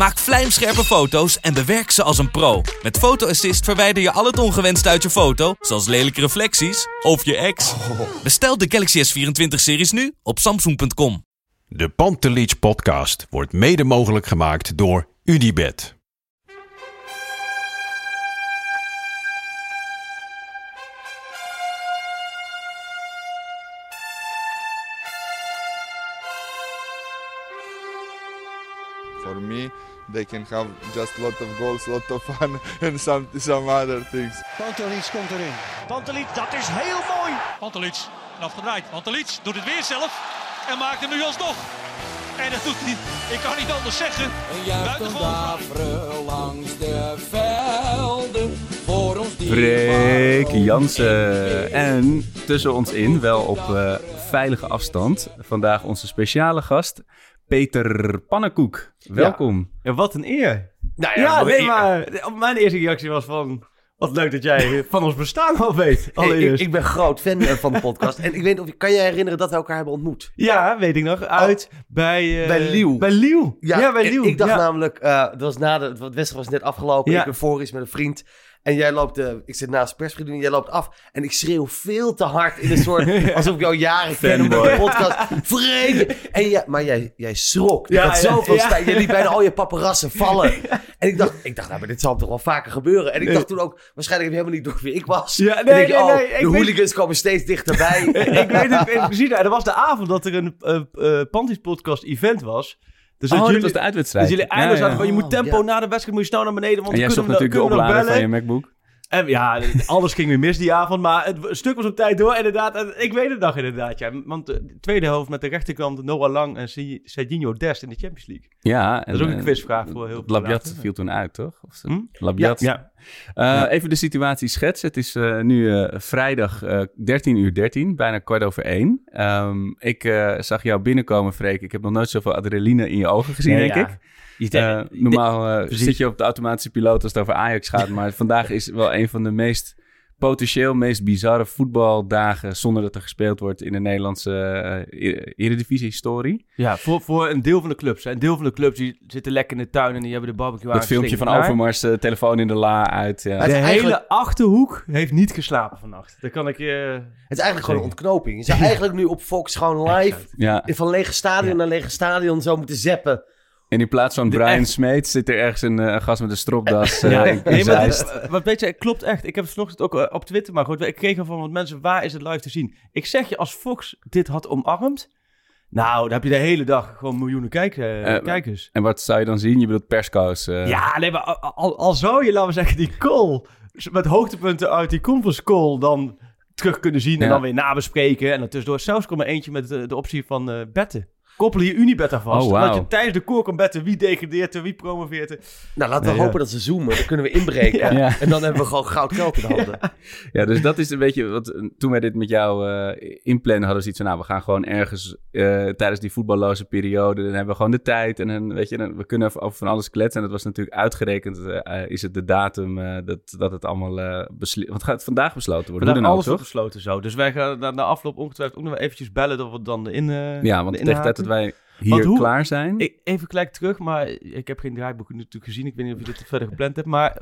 Maak vlijmscherpe foto's en bewerk ze als een pro. Met Photo Assist verwijder je al het ongewenst uit je foto, zoals lelijke reflecties of je ex. Bestel de Galaxy S24-series nu op samsung.com. De Pantelich podcast wordt mede mogelijk gemaakt door Unibed. They can have just lot of goals, lot of fun, and some some other things. Pantelic komt erin. Pantelic, dat is heel mooi. Pantelic, afgedraaid. Pantelic doet het weer zelf en maakt hem nu alsnog. En dat doet hij, ik kan niet anders zeggen. Een Buitengewoon. langs de velden. Voor ons Freek Jansen. En tussen ons in, wel op eh, veilige afstand, vandaag onze speciale gast, Peter Pannenkoek. Welkom. Ja, wat een eer. Nou Ja, nee, maar mijn eerste reactie was van... Wat leuk dat jij van ons bestaan al weet. Hey, ik, Allereerst. ik ben groot fan eh, van de podcast. en ik weet of je kan je herinneren dat we elkaar hebben ontmoet? Ja, weet ik nog. Uit bij... eh, Bij Liel. Bij Liel. Ja, bij ik- Liel. Ik, dacht ja. namelijk, eh dat was na de, het wedstrijd was net afgelopen. Ja. Ik ben voor iets met een vriend. En jij loopt, eh, ik zit naast de persvriendin, jij loopt af. En ik schreeuw veel te hard in een soort, alsof ik jou jaren ken met de podcast. Freek! En ja, maar jij, jij schrok. Je Ja, had zoveel ja. Je liet bijna al je paparassen vallen. En ik dacht, ik dacht, nou, maar dit zal toch wel vaker gebeuren. En ik dacht toen ook, waarschijnlijk heb je helemaal niet door wie ik was. Ja, nee, nee, oh, nee, ik de weet- hooligans komen steeds dichterbij. ik weet het ik- precies. Nou, dat was de avond dat er een eh Panties podcast event was. Dus Oh, dat jullie, was de uitwedstrijd. Dus jullie Ja, eindelijk ja. hadden van, je moet tempo ja. na de wedstrijd, moet je snel naar beneden, want En jij dan zocht kunnen we, natuurlijk de oplader van je MacBook. En ja, alles ging weer mis die avond, maar het stuk was op tijd door. Inderdaad, en ik weet het nog inderdaad, ja. Want de tweede helft met de rechterkant Noah Lang en Se- Serginho Dest in de Champions League. Ja, Dat is ook een eh, quizvraag voor heel veel Labiat viel toen uit, toch? Of, Hm? Labiat. Ja, Eh, Even de situatie schetsen. Het is eh, nu eh, vrijdag eh 13 uur 13, bijna kwart over één. Ehm, ik zag jou binnenkomen, Freek. Ik heb nog nooit zoveel adrenaline in je ogen gezien, Nee, denk ja. ik. Normaal zit je op de automatische piloot als het over Ajax gaat. Maar vandaag is wel een van de meest potentieel meest bizarre voetbaldagen zonder dat er gespeeld wordt in de Nederlandse eh, Eredivisie-historie. Ja, voor, voor een deel van de clubs. hè. Een deel van de clubs die zitten lekker in de tuin en die hebben de barbecue Dat filmpje van. Overmars, eh, telefoon in de la uit. Ja. Het De hele achterhoek heeft niet geslapen vannacht. Dat kan ik je... Het is eigenlijk gewoon een ontknoping. Je zou eigenlijk nu op Fox gewoon live ja. van lege stadion naar lege stadion zo moeten zappen. En in plaats van De Brian echt- Smeet zit er ergens een, eh, een gast met een stropdas eh, Ja, in, in nee, maar dit, eh, wat weet je, het klopt echt. Ik heb het vanochtend ook eh, op Twitter maar gehoord. Ik kreeg er van wat mensen, waar is het live te zien? Ik zeg je, als Fox dit had omarmd, nou, dan heb je de hele dag gewoon miljoenen kijk, eh, Eh, kijkers. En wat zou je dan zien? Je bedoelt perskoos. eh. Ja, nee, maar al, al, al zou je, laten we zeggen, die call met hoogtepunten uit die conference call dan terug kunnen zien en dan weer nabespreken. En dan tussendoor zelfs komt er eentje met de, de optie van eh, betten. Koppel je Unibet aan vast. Oh. Dat je tijdens de koor kan betten wie degradeert er, wie promoveert er. Nou, laten we hopen dat ze zoomen. Dan kunnen we inbreken. Ja. En dan hebben we gewoon goud geld in de handen. Ja, dus dat is een beetje wat. Toen wij dit met jou eh inplannen, hadden we zoiets van: nou, we gaan gewoon ergens eh, tijdens die voetballoze periode. Dan hebben we gewoon de tijd. En dan, weet je, dan, we kunnen over van alles kletsen. En dat was natuurlijk uitgerekend. eh, is het de datum eh, dat, dat het allemaal uh, besli- Want gaat het vandaag besloten worden? Vandaag Hoe dan alles wordt besloten zo. Dus wij gaan na, na afloop ongetwijfeld ook nog wel eventjes bellen dat we dan in eh Ja, want de tegen tijd dat wij hier hoe- klaar zijn. Ik, even gelijk terug, maar ik heb geen draaiboek natuurlijk gezien. Ik weet niet of je dit verder gepland hebt. Maar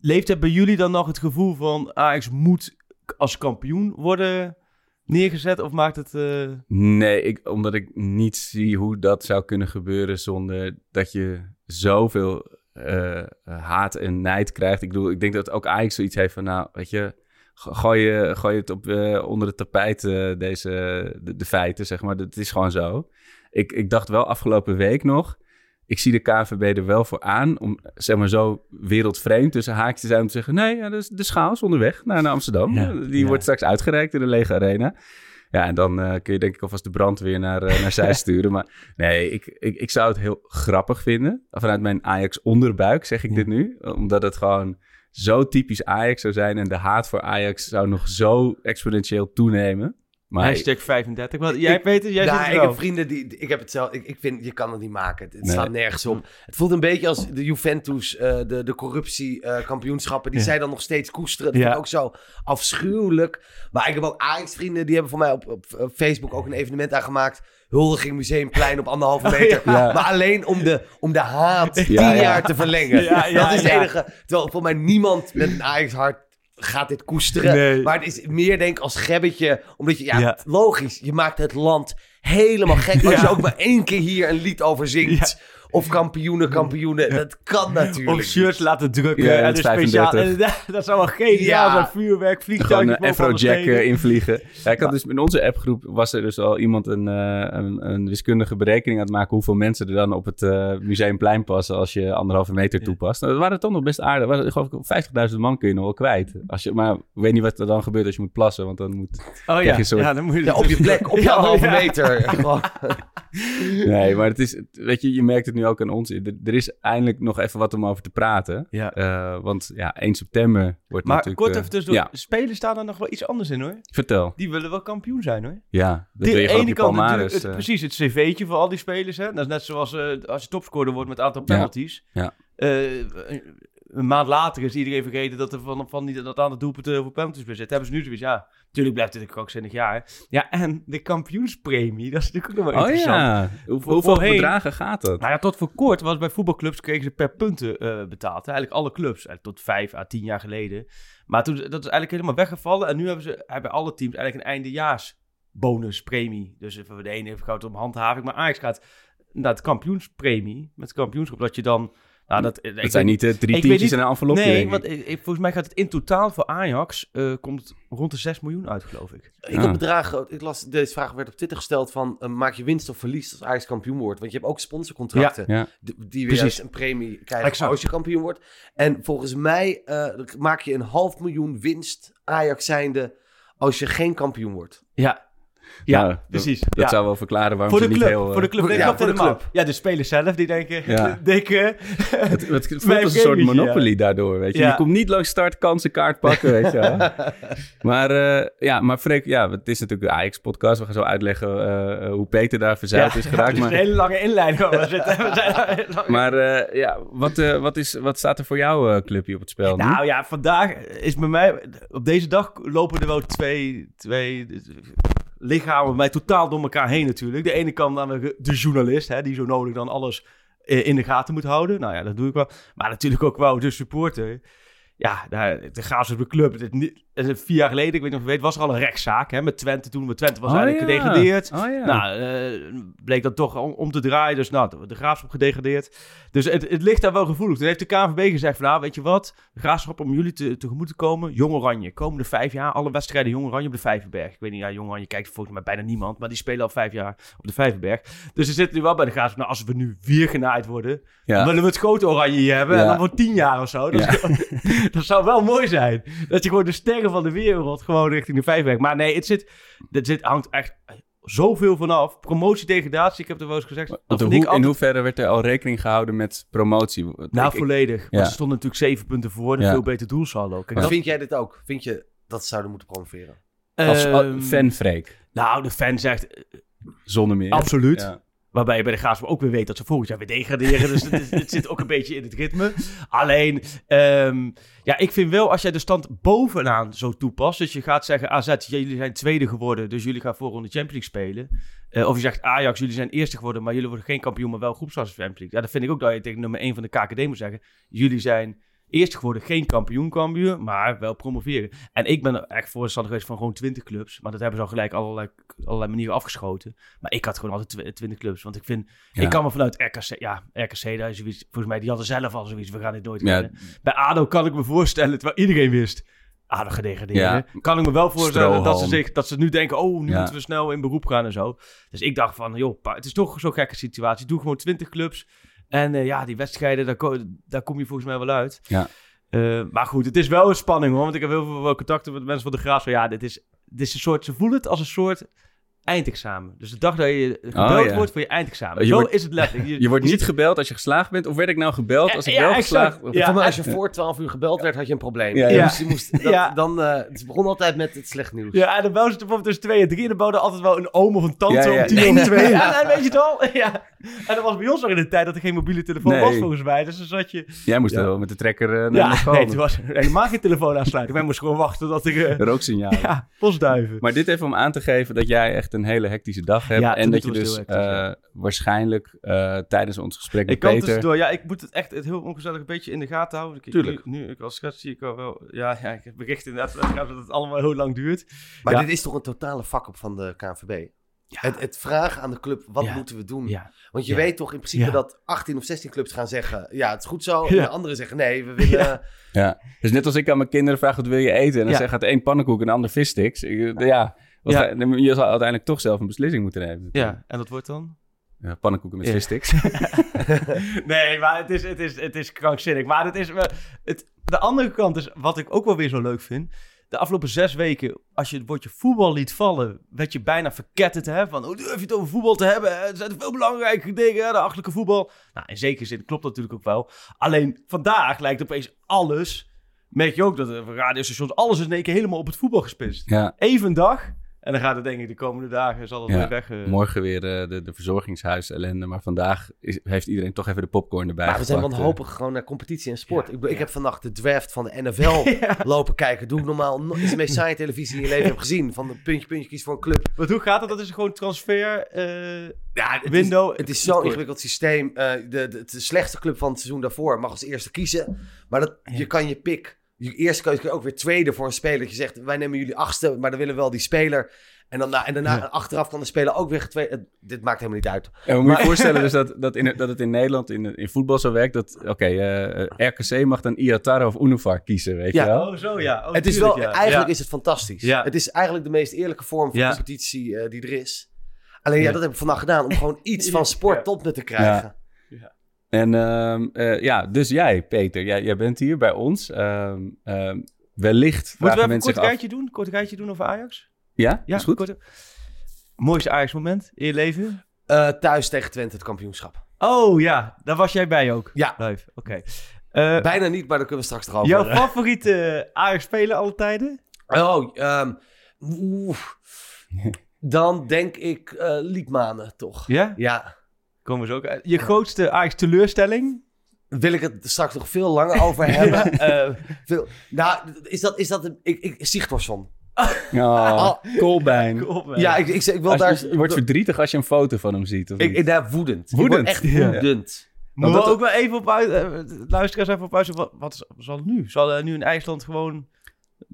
leeft er bij jullie dan nog het gevoel van Ajax moet als kampioen worden neergezet? Of maakt het... eh, Nee, ik, omdat ik niet zie hoe dat zou kunnen gebeuren zonder dat je zoveel eh, haat en nijd krijgt. Ik bedoel, ik denk dat ook Ajax zoiets heeft van, nou, weet je, go- gooi, je, gooi het op, eh, onder het tapijt, deze, de, de feiten, zeg maar. Dat is gewoon zo. Ik, ik dacht wel afgelopen week nog, ik zie de KVB er wel voor aan om, zeg maar zo wereldvreemd tussen haakjes te zijn om te zeggen, nee, ja, de, de schaal is onderweg naar, naar Amsterdam. Ja, Die ja. wordt straks uitgereikt in de lege arena. Ja, en dan eh, kun je denk ik alvast de brandweer naar, eh, naar zij sturen. Maar nee, ik, ik, ik zou het heel grappig vinden. Vanuit mijn Ajax onderbuik zeg ik dit nu. Omdat het gewoon zo typisch Ajax zou zijn. En de haat voor Ajax zou nog zo exponentieel toenemen. Maar Hashtag 35. Wat, jij Ik- Peter, jij Nou, zit er ik heb vrienden die... Ik heb het zelf... Ik, ik vind, je kan het niet maken. Het, het Nee. slaat nergens op. Het voelt een beetje als de Juventus, eh, de, de corruptie-kampioenschappen... die Ja. zij dan nog steeds koesteren. Dat Ja. vind ik ook zo afschuwelijk. Maar ik heb ook Ajax-vrienden... die hebben voor mij op, op, Facebook ook een evenement aangemaakt... Huldiging Museumplein op anderhalve meter. Ja. Maar alleen om de, om de haat tien Ja, ja. jaar te verlengen. Dat is het enige. Terwijl voor mij niemand met een Ajax-hart gaat dit koesteren. Nee. Maar het is meer denk als gebbetje. Omdat je, ja, Ja. logisch, je maakt het land helemaal gek. Als je ook maar één keer hier een lied over zingt. Of kampioenen, kampioenen. Dat kan natuurlijk. Of shirts laten drukken. Ja, en een speciaal. 35. en dat zou wel geniaal Ja. zijn. Vuurwerk, Gewoon vliegtuigjes. een Afrojack eh, invliegen. Ja, ik had dus in onze appgroep was er dus al iemand een, eh, een, een wiskundige berekening aan het maken hoeveel mensen er dan op het eh, museumplein passen als je anderhalve meter toepast. Nou, dat waren toch nog best aardig. Waren, geloof ik, 50.000 man kun je nog wel kwijt. Als je, maar ik weet niet wat er dan gebeurt als je moet plassen, want dan moet... Oh ja. soort- ja, dan moet je Ja, op je plek, op je Ja, anderhalve meter. Gewoon. Nee, maar het is, weet je, je merkt het nu ook aan ons. Er, er is eindelijk nog even wat om over te praten. Ja. Eh, want ja, 1 september wordt Maar natuurlijk... kort eh, even tussendoor. Ja, De spelers staan er nog wel iets anders in hoor. vertel. Die willen wel kampioen zijn hoor. Ja, dat De ene kant natuurlijk, het, eh, precies, het cv'tje voor al die spelers. Hè? Dat is net zoals eh, als je topscorer wordt met het aantal penalties. Ja. Eh, een- een maand later is iedereen vergeten dat er van, van die, dat aantal doelpunten voor penalties bij zit. Hebben ze nu zoiets, ja, natuurlijk blijft dit een krankzinnig jaar. Ja, en de kampioenspremie, dat is natuurlijk ook nog wel Oh interessant. ja, Hoe- hoeveel bedragen gaat dat? Nou ja, tot voor kort was bij voetbalclubs kregen ze per punten eh, betaald. Eigenlijk alle clubs, eigenlijk tot vijf à tien jaar geleden. Maar toen, dat is eigenlijk helemaal weggevallen. En nu hebben ze hebben alle teams eigenlijk een eindejaars bonuspremie. Dus voor de ene gaat het om handhaving, maar Ajax gaat naar het kampioenspremie. Met het kampioenschap, dat je dan... Nou, dat, Het zijn niet eh, drie tientjes niet- en een envelopje, Nee, denk ik. want ik- ik- volgens mij gaat het in totaal voor Ajax eh, komt rond de 6 miljoen uit, geloof ik. Ik Ah. heb bedragen, ik las, deze vraag werd op Twitter gesteld van, eh, maak je winst of verlies als Ajax kampioen wordt? Want je hebt ook sponsorcontracten Ja. die, die weer een premie krijgen Exact. als je kampioen wordt. En volgens mij eh, maak je een half miljoen winst Ajax zijnde als je geen kampioen wordt. Ja, ja Nou, precies. Dat ja. zou wel verklaren waarom Voor de, ze niet heel... eh, voor de club. Nee, ja, klopt voor de club. Ja, de spelers zelf die denken... Ja. denken Het, het, voelt als een soort monopoly daardoor, weet je. Ja. Je komt niet langs start, kansen, kaart pakken, weet je wel. Maar, eh, ja, maar Freek, ja, het is natuurlijk de Ajax-podcast. We gaan zo uitleggen eh, hoe Peter daar verzeild is geraakt. maar een hele lange inleiding. we zitten. Maar eh, ja, wat, eh, wat, is, wat staat er voor jouw eh, clubje op het spel nu? Nou ja, vandaag is bij mij... Op deze dag lopen er wel twee, twee lichamen mij totaal door elkaar heen natuurlijk. De ene kant dan de, journalist, hè, die zo nodig dan alles eh, in de gaten moet houden. Nou ja, dat doe ik wel. Maar natuurlijk ook wel de supporter. Ja, daar, de Graafschap de club. Het, is vier jaar geleden, ik weet niet of je weet, was er al een rechtszaak hè, met Twente. Toen we Twente was Oh, eigenlijk ja. gedegradeerd. Oh ja. Nou, eh, bleek dat toch om, om te draaien. Dus nou, de, graafschap gedegradeerd. Dus het, het ligt daar wel gevoelig. Toen heeft de KNVB gezegd van, nou, weet je wat? De graafschap om jullie te, tegemoet te komen. Jong Oranje. Komende vijf jaar, alle wedstrijden Jong Oranje op de Vijverberg. Ik weet niet, ja, Jong Oranje kijkt volgens mij bijna niemand. Maar die spelen al vijf jaar op de Vijverberg. Dus ze zitten nu wel bij de graafschap. Nou, als we nu weer genaaid worden, dan willen we het grote Oranje hier hebben. En dan voor tien jaar of zo. Dat, dat zou wel mooi zijn. Dat je gewoon de sterren van de wereld gewoon richting de Vijverberg. Maar nee, het zit, het zit, hangt echt zoveel vanaf. Promotie, degradatie, ik heb er wel eens gezegd. hoe, ik in altijd- hoeverre werd er al rekening gehouden met promotie? Nou, Ik- ik- volledig. ja. Want ze stonden natuurlijk zeven punten voor. Een Ja. veel beter doelsaldo. Kijk, Maar dat, vind jij dit ook? Vind je dat ze zouden moeten promoveren? als Ehm, fan Freek, Nou, de fan zegt eh, zonder meer. absoluut. Ja. Waarbij je bij de Graafschap ook weer weet dat ze volgend jaar weer degraderen. Dus het, het zit ook een beetje in het ritme. Alleen, ehm, ja, ik vind wel als jij de stand bovenaan zo toepast. Dus je gaat zeggen, AZ, jullie zijn tweede geworden. Dus jullie gaan volgende Champions League spelen. Eh, of je zegt, Ajax, jullie zijn eerste geworden. Maar jullie worden geen kampioen, maar wel groepsfase Champions League. Ja, dan vind ik ook dat je tegen nummer 1 van de KKD moet zeggen. Jullie zijn eerst geworden, geen kampioen kampioen, maar wel promoveren. En ik ben er echt voorstander geweest van gewoon 20 clubs. Maar dat hebben ze al gelijk allerlei, allerlei manieren afgeschoten. Maar ik had gewoon altijd tw- 20 clubs. Want ik vind, Ja. ik kan me vanuit RKC, ja, RKC, daar is zoiets, volgens mij, die hadden zelf al zoiets, we gaan dit nooit Ja. redden. Bij ADO kan ik me voorstellen, terwijl iedereen wist, ADO gedegradeerd. Ja. Kan ik me wel voorstellen dat ze, zich, dat ze nu denken, oh, nu moeten we snel in beroep gaan en zo. Dus ik dacht van, joh, het is toch zo'n gekke situatie. Doe gewoon 20 clubs. En eh, ja, die wedstrijden, daar, ko- daar kom je volgens mij wel uit. Ja. Eh, maar goed, het is wel een spanning hoor. Want ik heb heel veel contacten met mensen van de Graafschap. Ja, dit is, dit is een soort, ze voelen het als een soort eindexamen. Dus de dag dat je gebeld Oh, ja. wordt voor je eindexamen. Je Zo wordt- is het letterlijk. Je wordt niet gebeld als je geslaagd bent. Of werd ik nou gebeld als ik Ja, wel exact. geslaagd was? Ja. Als je voor 12 uur gebeld werd, had je een probleem. Ja, ja. Dus je moest, dat, Ja. dan, eh, het begon altijd met het slecht nieuws. Ja, en dan bel ze bijvoorbeeld tussen twee en drie. En dan belde altijd wel een oom of een tante Ja, ja. om tien twee. Ja, en weet je het al? Ja. En dat was bij ons nog in de tijd dat er geen mobiele telefoon Nee. was volgens mij. Dus dan zat je... Jij moest Ja. wel met de trekker eh, naar Ja, naar school. nee, toen was er helemaal geen telefoon aansluiten. Wij moesten gewoon wachten tot er... eh, Rooksignaal. ja, postduiven. Maar dit even om aan te geven dat jij echt een hele hectische dag hebt. Ja, en dat je dus hectisch, eh, waarschijnlijk eh, tijdens ons gesprek Ik kan Peter... tussendoor, ja, ik moet het echt het heel ongezellig een beetje in de gaten houden. Ik, Tuurlijk. Nu, nu ik als schets zie ik al wel, ja, ja, ik heb berichten inderdaad dat het allemaal heel lang duurt. Maar Ja. dit is toch een totale vak-up van de KNVB? Het, het vragen aan de club, wat Ja. moeten we doen? Ja, Want je Ja. weet toch in principe Ja. dat 18 of 16 clubs gaan zeggen... ja, het is goed zo. En de anderen zeggen nee, we willen... Ja. Dus net als ik aan mijn kinderen vraag wat wil je eten? En dan Ja. zegt het een pannenkoek en de ander vissticks. Ja, Ja. je zal uiteindelijk toch zelf een beslissing moeten nemen. ja, en dat wordt dan? Ja, pannenkoeken met vissticks. nee, maar het is, het is, het is krankzinnig. Maar het is, wel- het, de andere kant is, wat ik ook wel weer zo leuk vind... De afgelopen zes weken, als je het woordje voetbal liet vallen, werd je bijna verketterd. Hè? Van, hoe durf je het over voetbal te hebben? Er zijn veel belangrijke dingen, hè, de achterlijke voetbal. Nou, in zekere zin klopt dat natuurlijk ook wel. Alleen vandaag lijkt opeens alles, merk je ook dat de radiostations, alles is in één keer helemaal op het voetbal gespitst. ja, Even een dag, en dan gaat het denk ik de komende dagen, zal het Ja, weer weg. eh. morgen weer eh, de, de verzorgingshuis ellende. Maar vandaag is, heeft iedereen toch even de popcorn erbij Maar we zijn gepakt, wanhopig gewoon naar competitie en sport. Ja, ik, bedoel, ik heb vannacht de draft van de NFL lopen kijken. Doe ik normaal nooit. is de meest saaie televisie in je leven heb gezien. Van de puntje, puntje, kies voor een club. Want hoe gaat het? Dat is gewoon transfer, eh, Ja, het window. Is, het is zo'n ingewikkeld systeem. Eh, de, de, de, de slechtste club van het seizoen daarvoor mag als eerste kiezen. Maar dat, je kan je pick. Je eerste keuze kun je ook weer tweede voor een speler. Dat je zegt, wij nemen jullie achtste, maar dan willen we wel die speler. En, dan, na- en daarna Ja. achteraf kan de speler ook weer getweede. Dit maakt helemaal niet uit. En we moeten je voorstellen dus dat, dat, in, dat het in Nederland in, in voetbal zo werkt. Dat, oké, eh, RKC mag dan Iatara of Unifar kiezen, weet Ja. je wel? Oh, zo ja. Oh, het is tuurlijk, wel, ja. eigenlijk Ja. is het fantastisch. Ja. Het is eigenlijk de meest eerlijke vorm van Ja. competitie eh, die er is. Alleen ja, Ja. dat heb ik vandaag gedaan. Om gewoon iets van sport Ja. tot me te krijgen. En ehm, eh, ja, dus jij, Peter, jij, jij bent hier bij ons. Ehm, ehm, wellicht Moeten we een kort af... rijtje doen? Kort rijtje doen over Ajax? Ja, Ja, is goed. kort- Mooiste Ajax-moment in je leven? Eh, thuis tegen Twente het kampioenschap. Oh ja, daar was jij bij ook. Ja. Live, oké. Eh, Bijna niet, maar daar kunnen we straks erover. jouw favoriete Ajax-speler alle tijden? Oh, ehm. Dan denk ik eh Liedmanen, toch? Ja? Ja. Komen we zo ook uit. Je grootste Ajax-teleurstelling? Wil ik het straks nog veel langer over hebben. Eh, veel, nou, is dat... Is dat een, ik, ik, Sigtorsson. Oh, Kolbein. Ja, ik, ik, ik wil Als daar... je, je wordt verdrietig als je een foto van hem ziet, of ik, niet? ik, daar woedend. Ik Woedend? word echt Ja. woedend. Moeten we dat- ook wel even op uit... eh, luisteraars even op uit... Wat, zal het nu? Zal hij nu in IJsland gewoon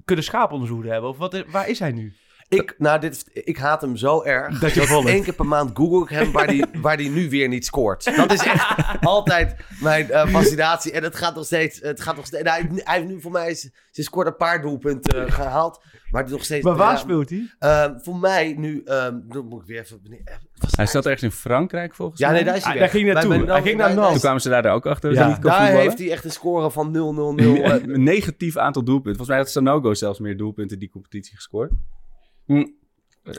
kunnen schaaponderzoeken hebben? Of wat is- waar is hij nu? Ik, nou, dit, ik haat hem zo erg. Dat je volgt. Één keer per maand google ik hem waar die, waar die nu weer niet scoort. Dat is echt altijd mijn eh, fascinatie. En het gaat nog steeds. Het gaat nog steeds nou, hij, hij heeft nu voor mij. Ze scoort een paar doelpunten gehaald. Maar het is nog steeds. Maar waar ja, speelt hij? eh, voor mij nu. ehm dan moet ik weer even. eh, Hij zat ergens in Frankrijk, volgens Ja, mij. nee, daar is hij Ah, daar ging hij naartoe. bij- Hij ging naar Nantes. Toen kwamen ze daar ook achter dat Ja, hij niet daar voetballen. heeft hij echt een score van 0-0-0. eh, Een negatief aantal doelpunten. Volgens mij had Sanogo zelfs meer doelpunten die competitie gescoord. Hm.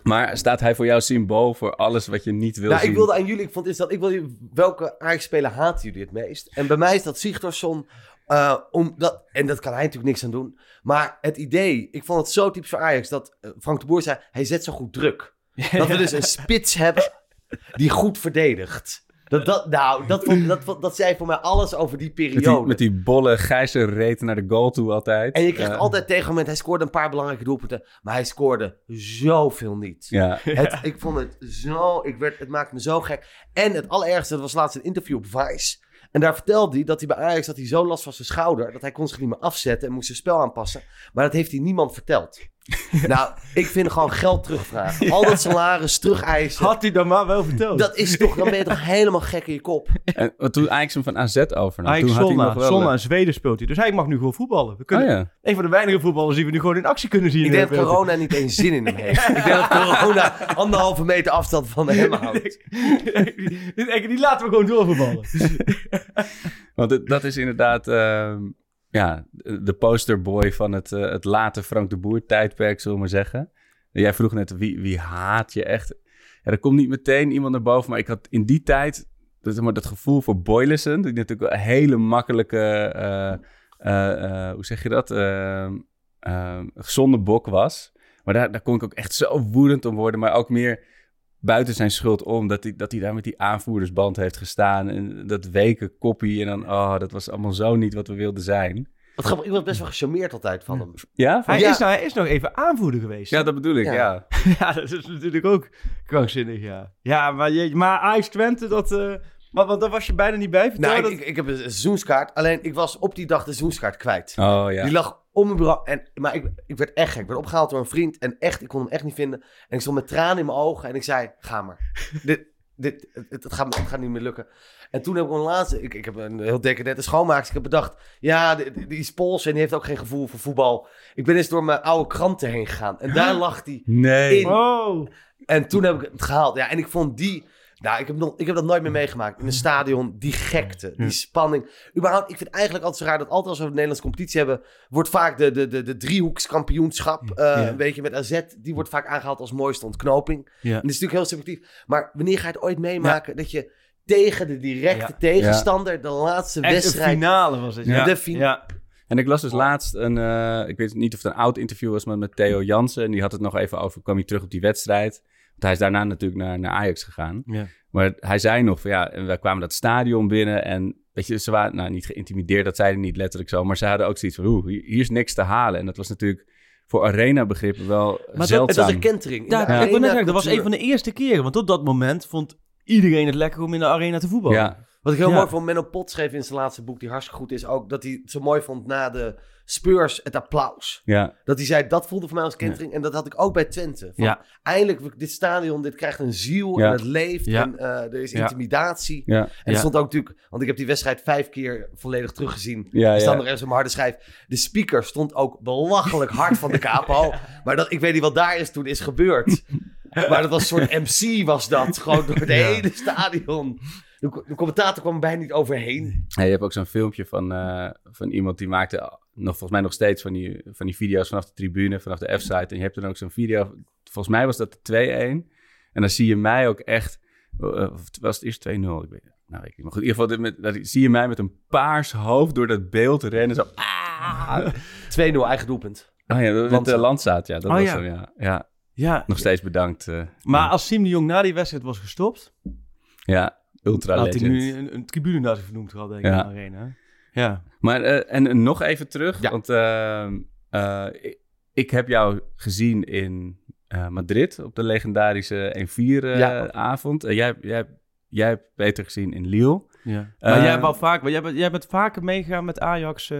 Maar staat hij voor jou symbool voor alles wat je niet wil Nou, zien? ik wilde aan jullie, ik vond is dat, ik wil jullie, welke Ajax-speler haten jullie het meest? En bij mij is dat Sigtorsson, eh, omdat, en dat kan hij natuurlijk niks aan doen. Maar het idee, ik vond het zo typisch voor Ajax, dat eh, Frank de Boer zei, hij zet zo goed druk. Dat we dus een spits hebben die goed verdedigt. Dat, dat, nou, dat, vond, dat, vond- dat zei voor mij alles over die met, die, periode. met die bolle gijzer reet naar de goal toe altijd. En je krijgt altijd tegen moment, hij scoorde een paar belangrijke doelpunten, maar hij scoorde zoveel niet. Ja. Het, ik vond het zo, ik werd, het maakte me zo gek. En het allerergste, dat was laatst een interview op Vice. En daar vertelde hij dat hij bij Ajax dat hij zo last van zijn schouder, dat hij kon zich niet meer afzetten en moest zijn spel aanpassen. Maar dat heeft hij niemand verteld. nou, ik vind gewoon geld terugvragen. Al dat salaris terugeisen. Had hij dan maar wel verteld. Dat is toch, dan ben je toch helemaal gek in je kop. En toen Ajax hem van AZ overnam, Ajax toen had hij nog wel... Solna in Zweden speelt hij. Dus hij mag nu gewoon voetballen. We kunnen, Oh ja. Een van de weinige voetballers die we nu gewoon in actie kunnen zien. Ik denk dat corona niet eens zin in hem heeft. Ik denk dat corona anderhalve meter afstand van hem houdt. die, die, die laten we gewoon doorvoetballen. Want dat is inderdaad ehm, ja, de posterboy van het, eh, het late Frank de Boer tijdperk, zullen we maar zeggen. Jij vroeg net, wie, wie haat je echt? Ja, er komt niet meteen iemand naar boven, maar ik had in die tijd dat, maar, dat gevoel voor Boyleson, die natuurlijk een hele makkelijke, eh, eh, hoe zeg je dat, gezonde bok was. Maar daar, daar kon ik ook echt zo woedend om worden, maar ook meer buiten zijn schuld om, dat hij, dat hij daar met die aanvoerdersband heeft gestaan en dat weken koppie en dan, oh, dat was allemaal zo niet wat we wilden zijn. Wat grappig, ik was best wel gecharmeerd altijd van hem. Ja? Hij, Ja. is nou, hij is nog even aanvoerder geweest. Ja, dat bedoel ik, Ja. ja. Ja, dat is natuurlijk ook krankzinnig, ja. Ja, maar, je, maar Ajax Twente, dat... eh maar, want daar was je bijna niet bij. Vertel Nou, ik, dat... ik, ik heb een seizoenskaart. Alleen, ik was op die dag de seizoenskaart kwijt. Oh ja. Die lag om mijn bureau. En, maar ik, ik werd echt gek. Ik werd opgehaald door een vriend. En echt, ik kon hem echt niet vinden. En ik stond met tranen in mijn ogen. En ik zei, ga maar. dit, dit, het, gaat, het gaat niet meer lukken. En toen heb ik een laatste... Ik, ik heb een heel decadente schoonmaakster. Ik heb bedacht, ja, die, die- die is Pools en die heeft ook geen gevoel voor voetbal. Ik ben eens door mijn oude kranten heen gegaan. En daar lag die. Nee. In. Oh. En toen heb ik het gehaald. Ja, en ik vond die... Nou, ik heb, nog, ik heb dat nooit meer meegemaakt. In een stadion, die gekte, die spanning. Überhaupt, ik vind het eigenlijk altijd zo raar dat altijd als we een Nederlandse competitie hebben... wordt vaak de, de, de, de driehoekskampioenschap, eh Ja. een beetje met AZ... die wordt vaak aangehaald als mooiste ontknoping. Ja. En dat is natuurlijk heel subjectief. Maar wanneer ga je het ooit meemaken dat je tegen de directe tegenstander... de laatste Echt een wedstrijd... finale was het. Ja. De fin- Ja. En ik las dus laatst een, eh, ik weet niet of het een oud interview was, maar met Theo Jansen. En die had het nog even over, kwam hij terug op die wedstrijd. Hij is daarna natuurlijk naar, naar Ajax gegaan. Ja. Maar hij zei nog van ja, en wij kwamen dat stadion binnen en weet je, ze waren nou niet geïntimideerd, dat zeiden niet letterlijk zo. Maar ze hadden ook zoiets van, oeh, hier is niks te halen. En dat was natuurlijk voor arena begrippen wel dat- Het was zeldzaam. een kentering. in Ja, ik net dat was een van de eerste keren. Want tot dat moment vond iedereen het lekker om in de arena te voetballen. ja, Wat ik heel Ja. mooi vond, Menno Pot schreef in zijn laatste boek, die hartstikke goed is, ook dat hij het zo mooi vond na de Spurs het applaus. ja, Dat hij zei, dat voelde voor mij als kentering. En dat had ik ook bij Twente. Van, Ja. Eindelijk, dit stadion, dit krijgt een ziel en het leeft. Ja. En eh, er is intimidatie. ja, En er stond ook natuurlijk, want ik heb die wedstrijd vijf keer volledig teruggezien. ja, Er staat ja. nog ergens mijn harde schijf. De speaker stond ook belachelijk hard van de capo. Maar dat, ik weet niet wat daar is toen is gebeurd. Maar dat was een soort MC was dat. Gewoon door het hele stadion. De, de commentator kwam bijna niet overheen. Ja, je hebt ook zo'n filmpje van, eh, van iemand die maakte nog, volgens mij nog steeds van die, van die video's vanaf de tribune, vanaf de F-site. En je hebt dan ook zo'n video, volgens mij was dat de 2-1. En dan zie je mij ook echt, eh, of was het eerst 2-0? Ik weet, nou, weet ik niet. Maar goed, in ieder geval, met, dat, zie je mij met een paars hoofd door dat beeld rennen. Zo, ah! 2-0 eigen doelpunt. Oh ja, dat met de landzaat, ja. Dat Oh was ja. hem, ja. ja. Ja. Nog steeds bedankt. eh, Maar als Siem de Jong na die wedstrijd was gestopt, ja, ultra had hij legend. nu een, een tribune naar zich vernoemd gehad, denk ik, Ja. in de arena. Ja. Maar eh, en, nog even terug, Ja. want ehm, eh, ik, ik heb jou gezien in eh, Madrid op de legendarische 1-4 eh, Ja. avond. En jij, jij, jij hebt Peter gezien in Lille. ja. Maar jij, hebt wel vaak, maar jij, bent, jij bent vaker meegegaan met Ajax... eh,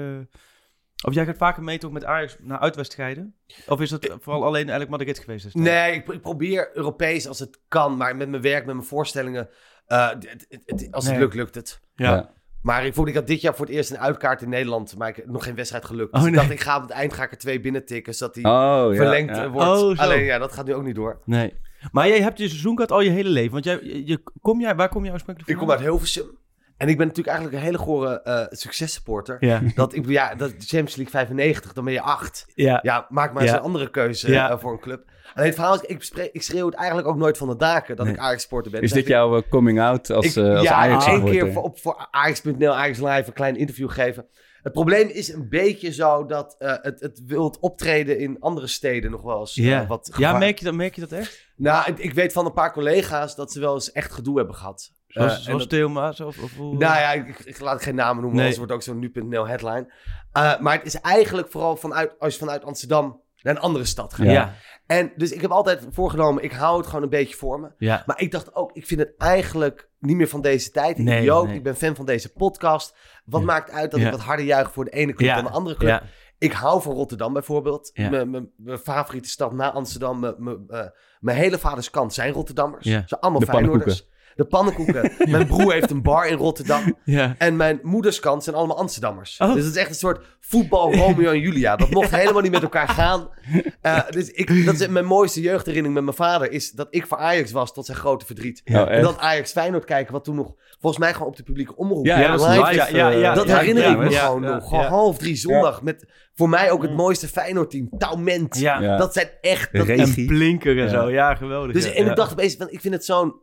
of jij gaat vaker mee toch met Ajax naar uitwedstrijden? Of is dat vooral alleen eigenlijk Madrid geweest? destijds? Nee, ik, ik probeer Europees als het kan. Maar met mijn werk, met mijn voorstellingen. Eh, als het Nee. lukt, lukt het. Ja. Maar ik voelde, ik had dit jaar voor het eerst een uitkaart in Nederland. Maar ik nog geen wedstrijd gelukt. Dus Oh, ik nee. dacht, ik ga op het eind ga ik er twee binnen tikken. Zodat die Oh, ja. verlengd ja. wordt. Oh. Alleen ja, dat gaat nu ook niet door. Nee. Maar jij hebt je seizoenkaart al je hele leven. Want jij, je, je- kom jij, waar kom je oorspronkelijk Ik kom uit Hilversum. En ik ben natuurlijk eigenlijk een hele gore eh successupporter. Ja. Dat ik, ja, dat Champions League 95, dan ben je acht. Ja. Ja, maak maar eens een andere keuze Ja. eh, voor een club. Alleen het verhaal is, ik, ik schreeuw het eigenlijk ook nooit van de daken dat Nee. ik Ajax-sporter ben. Is Dus dit jouw eh, coming out als, ik, eh als ja, Ajax één supporter? keer voor, op, voor Ajax.nl, Ajax Live, een klein interview geven. Het probleem is een beetje zo dat eh, het, het wilt optreden in andere steden nog wel eens Ja. wat Ja, merk je, dat, merk je dat echt? Nou, ik, ik weet van een paar collega's dat ze wel eens echt gedoe hebben gehad. Zoals, en zoals dat- Theo Maas? Of, of hoe... nou ja, ik, ik laat geen namen noemen, Nee. anders wordt ook zo'n nu.nl headline. Eh, maar het is eigenlijk vooral vanuit, als je vanuit Amsterdam naar een andere stad gaat. Ja. En dus ik heb altijd voorgenomen, ik hou het gewoon een beetje voor me. Ja. Maar ik dacht ook, ik vind het eigenlijk niet meer van deze tijd. Een Nee. Ik ben fan van deze podcast. Wat Ja. maakt uit dat Ja. ik wat harder juich voor de ene club dan de andere club? Ja. Ik hou van Rotterdam bijvoorbeeld. Ja. Mijn- favoriete stad na Amsterdam. Mijn- mijn hele vaders kant zijn Rotterdammers. Ja. Ze allemaal De Feyenoorders. De pannenkoeken. Mijn broer heeft een bar in Rotterdam. Ja. En mijn moeders kant zijn allemaal Amsterdammers. Oh. Dus het is echt een soort voetbal Romeo en Julia. Dat mocht helemaal niet met elkaar gaan. Eh, dus ik, dat is mijn mooiste jeugdherinnering met mijn vader. Is dat ik voor Ajax was tot zijn grote verdriet. Ja, en echt? dat Ajax Feyenoord kijken. Wat toen nog volgens mij gewoon op de publieke omroep. Ja, Ja, dat is live live. ja, ja, ja, dat herinner ja, ik me ja, gewoon ja, nog. Gewoon ja. half drie zondag. Met voor mij ook het mooiste Feyenoord-team. Taument. Ja. Ja. Dat zijn echt... Dat. En Blinker en Ja. zo. Ja, geweldig. dus, ja. en ik dacht opeens, van, ik vind het zo'n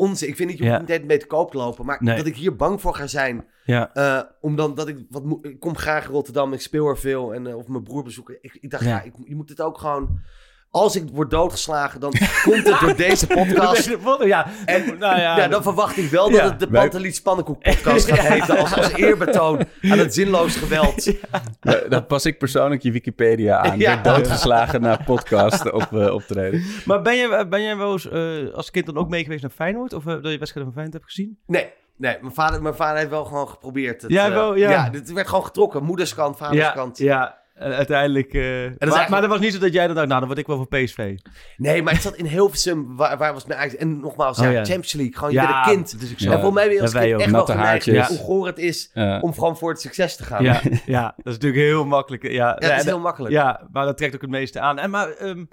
onzin. Ik vind niet, je Ja. niet mee te koop lopen. Maar Nee. dat ik hier bang voor ga zijn. Ja. eh omdat dat ik, wat, ik kom graag in Rotterdam. Ik speel er veel. En, eh, of mijn broer bezoeken. Ik, ik dacht, Ja. ja, ik, je moet het ook gewoon... Als ik word doodgeslagen, dan komt het door deze podcast. Ja, En nou ja, ja, dan verwacht ik wel dat Ja. het de Wij- Panteliet Pannenkoek podcast gaat heten. Als, als eerbetoon aan het zinloos geweld. Da- Dan pas ik persoonlijk je Wikipedia aan. Ja. Doodgeslagen naar podcast op, eh, optreden. Maar ben jij, ben jij wel eens eh, als kind dan ook mee geweest naar Feyenoord? Of eh, dat je wedstrijden van Feyenoord hebt gezien? Nee, nee mijn, vader, mijn vader heeft wel gewoon geprobeerd. Het, Ja, wel, ja. ja, dit werd gewoon getrokken. Moederskant, vaderskant. ja. En uiteindelijk... eh, maar, eigenlijk- maar dat was niet zo dat jij dan dacht, nou, dan word ik wel voor PSV. Nee, maar het zat in Hilversum. Waar, waar was mijn eigen... En nogmaals, Oh, ja. Champions League. Gewoon, je bent een kind. dat Ja. zo. En volgens mij Ja, als kind ook. echt wel Natte geneigd haartjes. hoe goor het is om gewoon voor het succes te gaan. Ja, ja, dat is natuurlijk heel makkelijk. Ja, het is heel makkelijk. Ja, maar dat trekt ook het meeste aan. En maar ehm,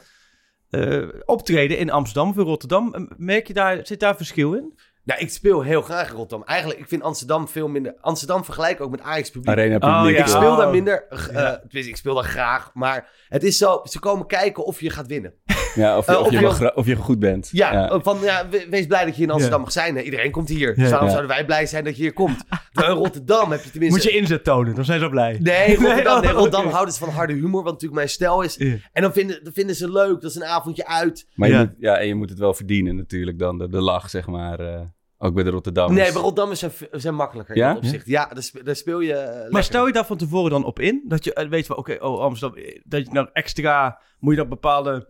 eh, optreden in Amsterdam of in Rotterdam, eh, merk je daar, zit daar verschil in? Nou, ik speel heel graag in Rotterdam. Eigenlijk, ik vind Amsterdam veel minder... Amsterdam vergelijk ook met Ajax publiek. Arena Oh, publiek. ja. Ik speel Oh. daar minder. eh, Ja. tenminste, ik speel daar graag. Maar het is zo, ze komen kijken of je gaat winnen. Ja, of, je- Eh, of, of je of je goed bent. Ja, ook van, ja we- wees blij dat je in Amsterdam Ja. mag zijn. hè. Iedereen komt hier. Ja. Dus waarom Ja. zouden wij blij zijn dat je hier komt? Terwijl in Rotterdam heb je tenminste... Moet je inzet tonen, dan zijn ze blij. Nee, Rotterdam, nee, oh, Rotterdam oké. houden ze van harde humor, wat natuurlijk mijn stijl is. Ja. En dan vinden, dan vinden ze leuk, dat is een avondje uit. Maar je, Ja. Moet, ja, en je moet het wel verdienen natuurlijk dan, de, de lach, zeg maar. eh, ook bij de Rotterdammers. Nee, maar Rotterdammers zijn, zijn makkelijker Ja? in dat opzicht. Ja, daar, spe- daar speel je eh, lekker. Maar stel je daar van tevoren dan op in? Dat je eh, weet van, oké, oh Amsterdam, eh, dat je nou extra, moet je dan bepaalde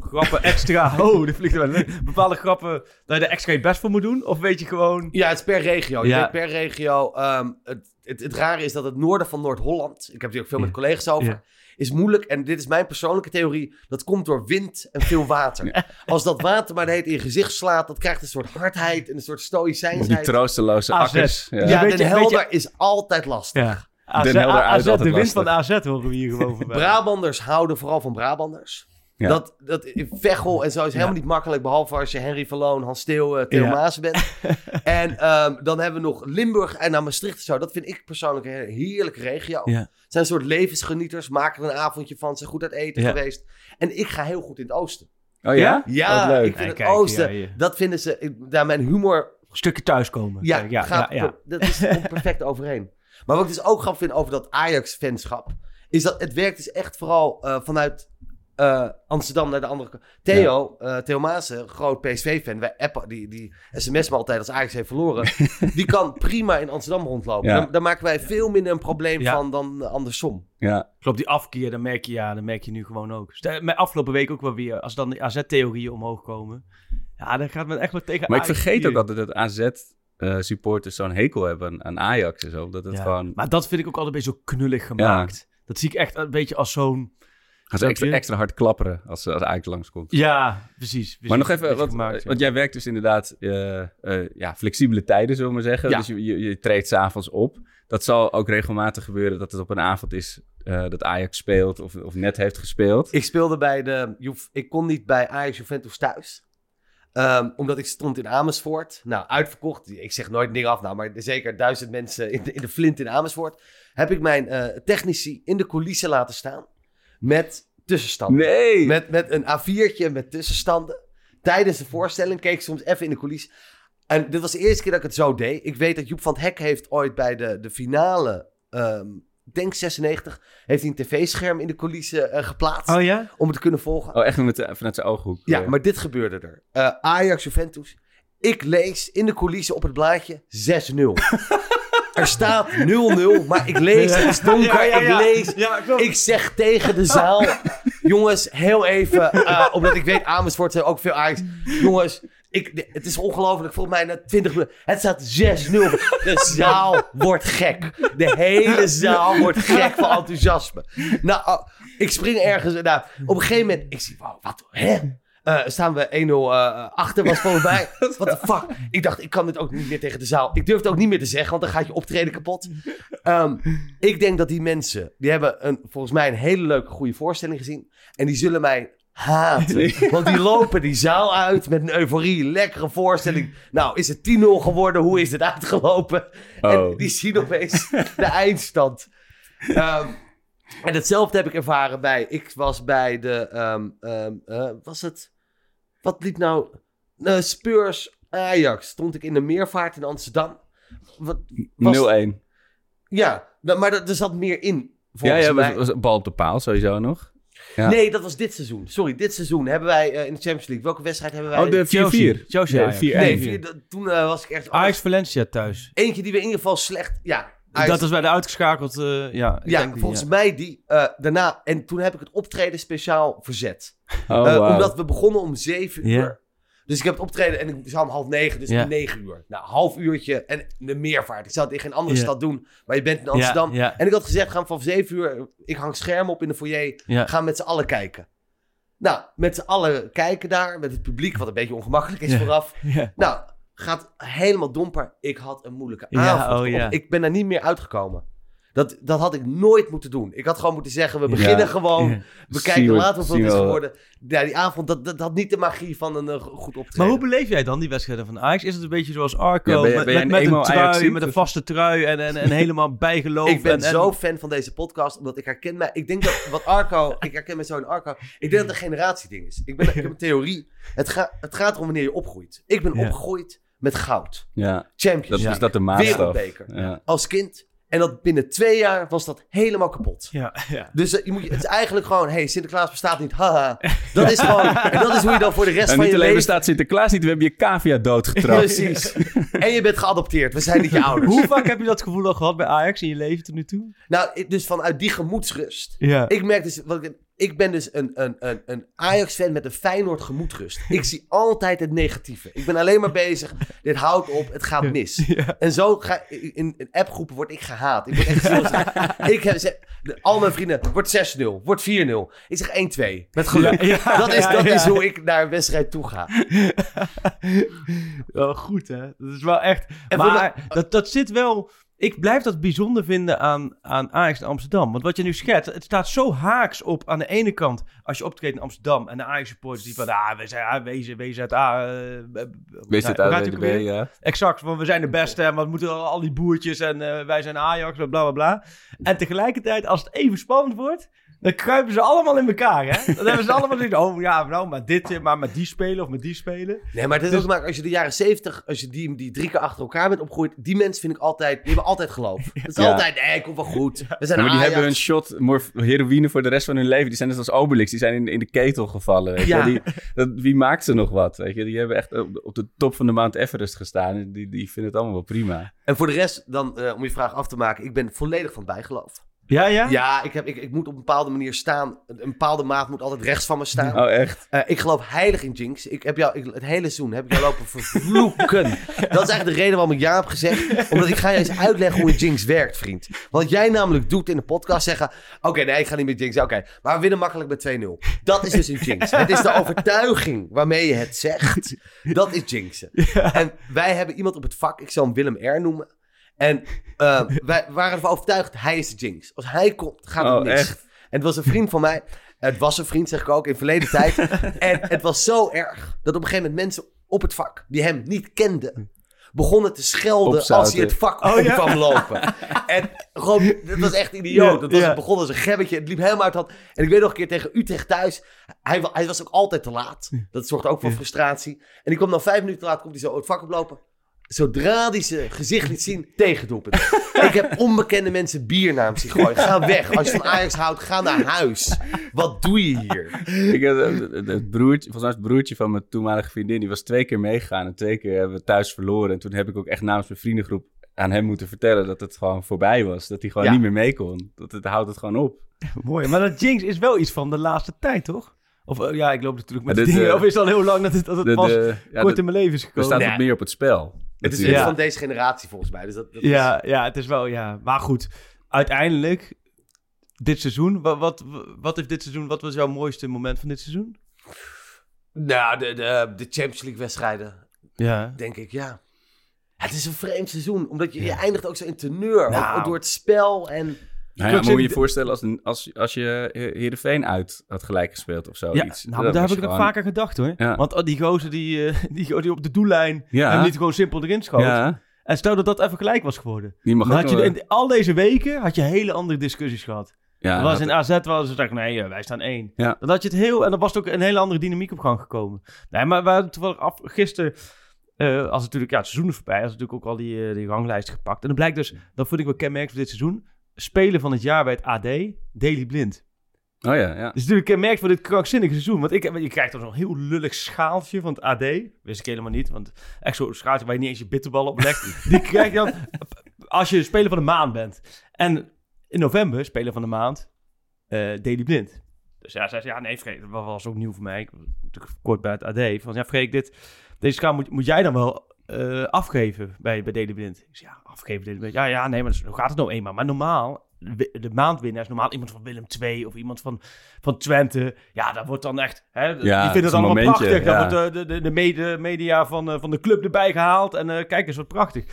grappen extra, oh, dit vliegt er wel, bepaalde grappen, dat je er extra je best voor moet doen? Of weet je gewoon, Ja, het is per regio. Je Ja. weet per regio. ehm, het, het, het rare is dat het noorden van Noord-Holland, ik heb hier ook veel met collega's over, Ja. Is moeilijk. En dit is mijn persoonlijke theorie. Dat komt door wind en veel water. Als dat water maar de heet in je gezicht slaat, dat krijgt een soort hardheid en een soort Die stoïcijnsheid. troosteloze AZ. akkers. Ja. Ja, Den je- Helder is altijd lastig. ja, AZ, Den Helder uit AZ, de winst van. AZ horen we hier gewoon voorbij. Brabanders houden vooral van Brabanders. Ja. Dat, dat Veghel en zo is helemaal niet makkelijk, behalve als je Henry Verloon, Hans Steeuw, eh, Theo Ja. Maas bent. en ehm, dan hebben we nog Limburg en naar Maastricht en zo. Dat vind ik persoonlijk een heerlijke regio. Zijn een soort levensgenieters, maken er een avondje van, zijn goed uit eten Ja. geweest. En ik ga heel goed in het oosten. Oh ja? Ja, leuk. ik vind het kijk, oosten, ja, ja. dat vinden ze, ik- daar mijn humor Stukje thuiskomen. ja, Kijk, ja, gaat, ja, ja. dat is komt perfect overeen. Maar wat ik dus ook grappig vind over dat Ajax-fanschap, is dat het werkt dus echt vooral eh, vanuit eh, Amsterdam naar de andere kant. Theo, eh Theo Maassen, groot PSV-fan, wij appen, die, die sms me altijd als Ajax heeft verloren, die kan prima in Amsterdam rondlopen. Ja. Daar, daar maken wij veel minder een probleem Ja. van dan eh, andersom. Ja. Klopt, die afkeer, dan merk je, ja, dan merk je nu gewoon ook. Stel, Mijn afgelopen week ook wel weer, als dan de AZ-theorieën omhoog komen. Ja, dan gaat men echt wel tegen Maar ik vergeet hier. ook altijd dat AZ-supporters zo'n hekel hebben aan, Ajax en zo. Dat het Ja. gewoon... Maar dat vind ik ook altijd een beetje zo knullig gemaakt. Dat zie ik echt een beetje als zo'n... Gaan ze extra, hard klapperen als, als Ajax langskomt. Ja, precies. precies. Maar nog even, wat, gemaakt, ja. want jij werkt dus inderdaad eh, eh, ja, flexibele tijden, zullen we maar zeggen. Ja. Dus je, je, je treedt s'avonds op. Dat zal ook regelmatig gebeuren dat het op een avond is eh, dat Ajax speelt of, of net heeft gespeeld. Ik speelde bij de. Ik kon niet bij Ajax Juventus thuis. Ehm, omdat ik stond in Amersfoort. Nou, uitverkocht. Ik zeg nooit dingen af, nou, maar zeker duizend mensen in de, in de flint in Amersfoort. Heb ik mijn eh, technici in de coulissen laten staan. Met tussenstanden. Nee! Met, met een A4'tje met tussenstanden. Tijdens de voorstelling keek ik soms even in de coulissen. En dit was de eerste keer dat ik het zo deed. Ik weet dat Joep van het Hek heeft ooit bij de, de finale, ehm, ik denk 96, heeft hij een tv-scherm in de coulissen eh, geplaatst. Oh ja? Om het te kunnen volgen. Oh, echt met de- vanuit zijn ooghoek. Ja, eh. maar dit gebeurde er. Eh, Ajax Juventus. Ik lees in de coulissen op het blaadje 6-0. er staat 0-0, maar ik lees, het is donker, Ja, ik lees. Ik zeg tegen de zaal, jongens, heel even, eh, omdat ik weet, Amersfoort zijn ook veel Ajax. Jongens, ik, het is ongelooflijk, volgens mij na 20 minuten, het staat 6-0. De zaal wordt gek. De hele zaal wordt gek van enthousiasme. Nou, oh, ik spring ergens, nou, op een gegeven moment, ik zie, wow, wat, hè? Eh, staan we 1-0 eh, achter, was volgens mij. What the fuck? Ik dacht, ik kan dit ook niet meer tegen de zaal. Ik durf het ook niet meer te zeggen, want dan gaat je optreden kapot. Ehm, ik denk dat die mensen, die hebben een, volgens mij een hele leuke, goede voorstelling gezien. En die zullen mij haten. Want die lopen die zaal uit met een euforie, lekkere voorstelling. Nou, is het 10-0 geworden? Hoe is het uitgelopen? Oh. En die zien opeens de eindstand. Ehm, en hetzelfde heb ik ervaren bij. Ik was bij de. ehm, eh, was het. Wat liep nou. Uh, Spurs Ajax. Stond ik in de meervaart in Amsterdam. Wat, was- 0-1. Ja, nou, maar er, er zat meer in. Ja, Volgens ja, mij. was, was een bal op de paal sowieso nog. Ja. Nee, dat was dit seizoen. Sorry, dit seizoen hebben wij eh, in de Champions League. Welke wedstrijd hebben wij? Oh, de 4-4. Chelsea. Chelsea, Nee, Ajax. 4-1. Nee, vier, dat- toen eh, was ik echt. Ajax Valencia thuis. Eentje die we in ieder geval slecht. Ja, Dat is bij de uitgeschakeld. eh, ja, ik ja, denk die, volgens ja. mij die eh, daarna. En toen heb ik het optreden speciaal verzet. Oh, Eh. Omdat we begonnen om zeven uur. Dus ik heb het optreden en ik zou om half negen, dus om negen uur. Nou, half uurtje en de meervaart. Ik zou het in geen andere stad doen, maar je bent in Amsterdam. En ik had gezegd, gaan vanaf zeven uur, ik hang schermen op in de foyer, gaan met z'n allen kijken. Nou, met z'n allen kijken daar, met het publiek, wat een beetje ongemakkelijk is vooraf. Nou, gaat helemaal domper. Ik had een moeilijke Ja, avond. oh ja. Ik ben daar niet meer uitgekomen. Dat, dat had ik nooit moeten doen. Ik had gewoon moeten zeggen, we beginnen Ja. gewoon. Ja. We kijken later of het is geworden. Ja, die avond, dat, dat had niet de magie van een eh, goed optreden. Maar hoe beleef jij dan die wedstrijden van Ajax? Is het een beetje zoals Arco? Ja, ben je- met ben jij met, een met een emo trui, met een vaste trui en, en, en helemaal bijgeloof. ik ben en, en- zo fan van deze podcast, omdat ik herken mij... Ik denk dat wat Arco... ik herken me zo in Arco. Ik denk dat het een generatieding is. Ik, ben, ik heb een theorie. Het, ga, het gaat erom wanneer je opgroeit. Ik ben Ja. opgegroeid met goud. Ja, Champions dat is dat de maatstaf. Wereldbeker. Ja. Als kind. En dat binnen twee jaar was dat helemaal kapot. Ja, ja. Dus eh, je moet, je- het is eigenlijk gewoon... hey, Sinterklaas bestaat niet. Haha. Dat is gewoon... En dat is hoe je dan voor de rest En van niet je alleen leven... bestaat Sinterklaas niet, we hebben je cavia doodgetrapt. Precies. En je bent geadopteerd. We zijn niet je ouders. Hoe vaak heb je dat gevoel al gehad bij Ajax in je leven tot nu toe? Nou, dus vanuit die gemoedsrust. Ja. Ik merk dus, wat ik, ik ben dus een, een, een, een Ajax-fan met een Feyenoord gemoedsrust. Ik zie altijd het negatieve. Ik ben alleen maar bezig, dit houdt op, het gaat mis. En zo ga in, in appgroepen word ik gehaat. Ik word echt zo, ik heb, al mijn vrienden, wordt 6-0, wordt 4-0. Ik zeg 1-2, met geluk. Ja, dat is, dat is hoe ik naar een wedstrijd toe ga. Wel goed, hè? Dat is wel echt... En maar dat, dat zit wel... Ik blijf dat bijzonder vinden aan, aan Ajax in Amsterdam. Want wat je nu schetst, het staat zo haaks op aan de ene kant... als je optreedt in Amsterdam en de Ajax-supporters die van... Ah, we zijn ah, wezen, WZA... weer? B, ja. Exact, want we zijn de beste en wat moeten al, al die boertjes en eh, wij zijn Ajax, bla bla bla. En tegelijkertijd, als het even spannend wordt, dan kruipen ze allemaal in elkaar, hè? Dan hebben ze allemaal zoiets, oh ja, nou, maar dit, eh, maar met die spelen of met die spelen. Nee, maar het is ook te maken, als je de jaren 70, als je die, die drie keer achter elkaar bent opgegroeid, die mensen vind ik altijd, die hebben altijd geloof. Het is Ja. altijd, nee, komt wel goed. We zijn Ja, maar die Ajax. hebben een shot morf- heroïne voor de rest van hun leven. Die zijn net als Obelix. Die zijn in, in de ketel gevallen. Weet je. Ja. Die, dat, wie maakt ze nog wat? Weet je? Die hebben echt op de, op de top van de Mount Everest gestaan. En Die, die vinden het allemaal wel prima. En voor de rest, dan, eh, om je vraag af te maken, ik ben volledig van bijgeloof. Ja, ja? Ja, ik, heb, ik, ik moet op een bepaalde manier staan. Een, bepaalde maat moet altijd rechts van me staan. Oh, echt? Eh, ik geloof heilig in Jinx. Ik heb jou, ik, het hele seizoen heb ik jou lopen vervloeken. Dat is eigenlijk de reden waarom ik ja heb gezegd. Omdat ik ga je eens uitleggen hoe een Jinx werkt, vriend. Wat jij namelijk doet in de podcast zeggen... Oké, nee, ik ga niet met Jinx. Oké, maar we winnen makkelijk met 2-0. Dat is dus een Jinx. Het is de overtuiging waarmee je het zegt. Dat is Jinxen. En wij hebben iemand op het vak, ik zal hem Willem R noemen. En eh, wij waren ervan overtuigd, hij is de Jinx. Als hij komt, gaat het Oh, mis. echt? En het was een vriend van mij. Het was een vriend, zeg ik ook, in verleden tijd. en het was zo erg dat op een gegeven moment mensen op het vak, die hem niet kenden, begonnen te schelden als hij het vak Oh, ja? kwam lopen. en gewoon, het was echt idioot. Het, was, ja. het begon als een gebbetje, het liep helemaal uit de hand. En ik weet nog een keer tegen Utrecht thuis, hij, hij was ook altijd te laat. Dat zorgt ook voor frustratie. En die kwam dan vijf minuten te laat, komt hij zo het vak oplopen. Zodra hij zijn gezicht liet zien, tegendoelpunt. ik heb onbekende mensen bier naar hem zien gooien. Ga weg. Als je van Ajax houdt, ga naar huis. Wat doe je hier? Ik had, eh, het, het broertje, volgens mij het broertje van mijn toenmalige vriendin, die was twee keer meegegaan. En twee keer hebben we thuis verloren. En toen heb ik ook echt namens mijn vriendengroep aan hem moeten vertellen dat het gewoon voorbij was. Dat hij gewoon Ja. niet meer mee kon. Dat het houdt het gewoon op. Mooi, maar dat Jinx is wel iets van de laatste tijd, toch? Of eh, ja, ik loop natuurlijk met Maar dit, dingen. eh, of is het al heel lang dat het, dat het De, pas de, ja, kort de- in mijn leven is er gekomen? staat Nee. wat meer op het spel. Het is Ja. van deze generatie volgens mij. Dus dat, dat is- Ja, ja, het is wel, ja. Maar goed, uiteindelijk, dit seizoen, wat, wat, dit seizoen, wat was jouw mooiste moment van dit seizoen? Nou, de, de, de Champions League wedstrijden, Ja. denk ik, ja. Het is een vreemd seizoen, omdat je, je eindigt ook zo in teneur. Nou. Ook door het spel en... Nou ja, moet je je voorstellen als, een- als, als je eh, Heerenveen uit had gelijk gespeeld of Ja, zoiets. nou, maar daar heb ik nog gewoon... vaker gedacht hoor. Ja. Want oh, die gozer die, eh, die, die op de doellijn Ja. hem niet gewoon simpel erin schoot. Ja, En stel dat dat even gelijk was geworden. die mag Dan ook had je nog in wel- al deze weken had je hele andere discussies gehad. Ja, Er was in AZ ze dachten, nee, eh, wij staan één. Ja. Dan had je het heel, en dan was het ook een hele andere dynamiek op gang gekomen. Nee, maar we hadden toevallig af, gisteren, eh, als natuurlijk, ja, het seizoen is voorbij, als natuurlijk ook al die, eh, die ranglijsten gepakt. En dan blijkt dus, dat vond ik wel kenmerkend voor dit seizoen, spelen van het jaar bij het AD, Daily Blind. Oh ja, ja. Dat is natuurlijk kenmerkend voor dit krankzinnige seizoen. Want ik, je krijgt dan zo'n heel lullig schaaltje van het AD. Wist ik helemaal niet. Want echt zo'n schaaltje waar je niet eens je bitterballen op legt. die krijg je dan als je speler van de maand bent. En in november, speler van de maand, eh Daily Blind. Dus ja, zei ze, ja nee Freek, dat was ook nieuw voor mij. Ik was natuurlijk kort bij het AD. Van ja Freek, dit, deze schaal moet, moet jij dan wel eh, afgeven bij, bij Daily Blind. Ik zei, ja, afgeven Daily Blind. Ja, ja, nee, maar zo gaat het nou eenmaal. Maar normaal, de maandwinnaar is normaal iemand van Willem II of iemand van, van Twente. Ja, dat wordt dan echt, hè, die het vinden het allemaal momentje, prachtig. Dan ja. wordt de, de, de, de mede- media van, eh, van de club erbij gehaald. En eh, kijk eens, wat prachtig.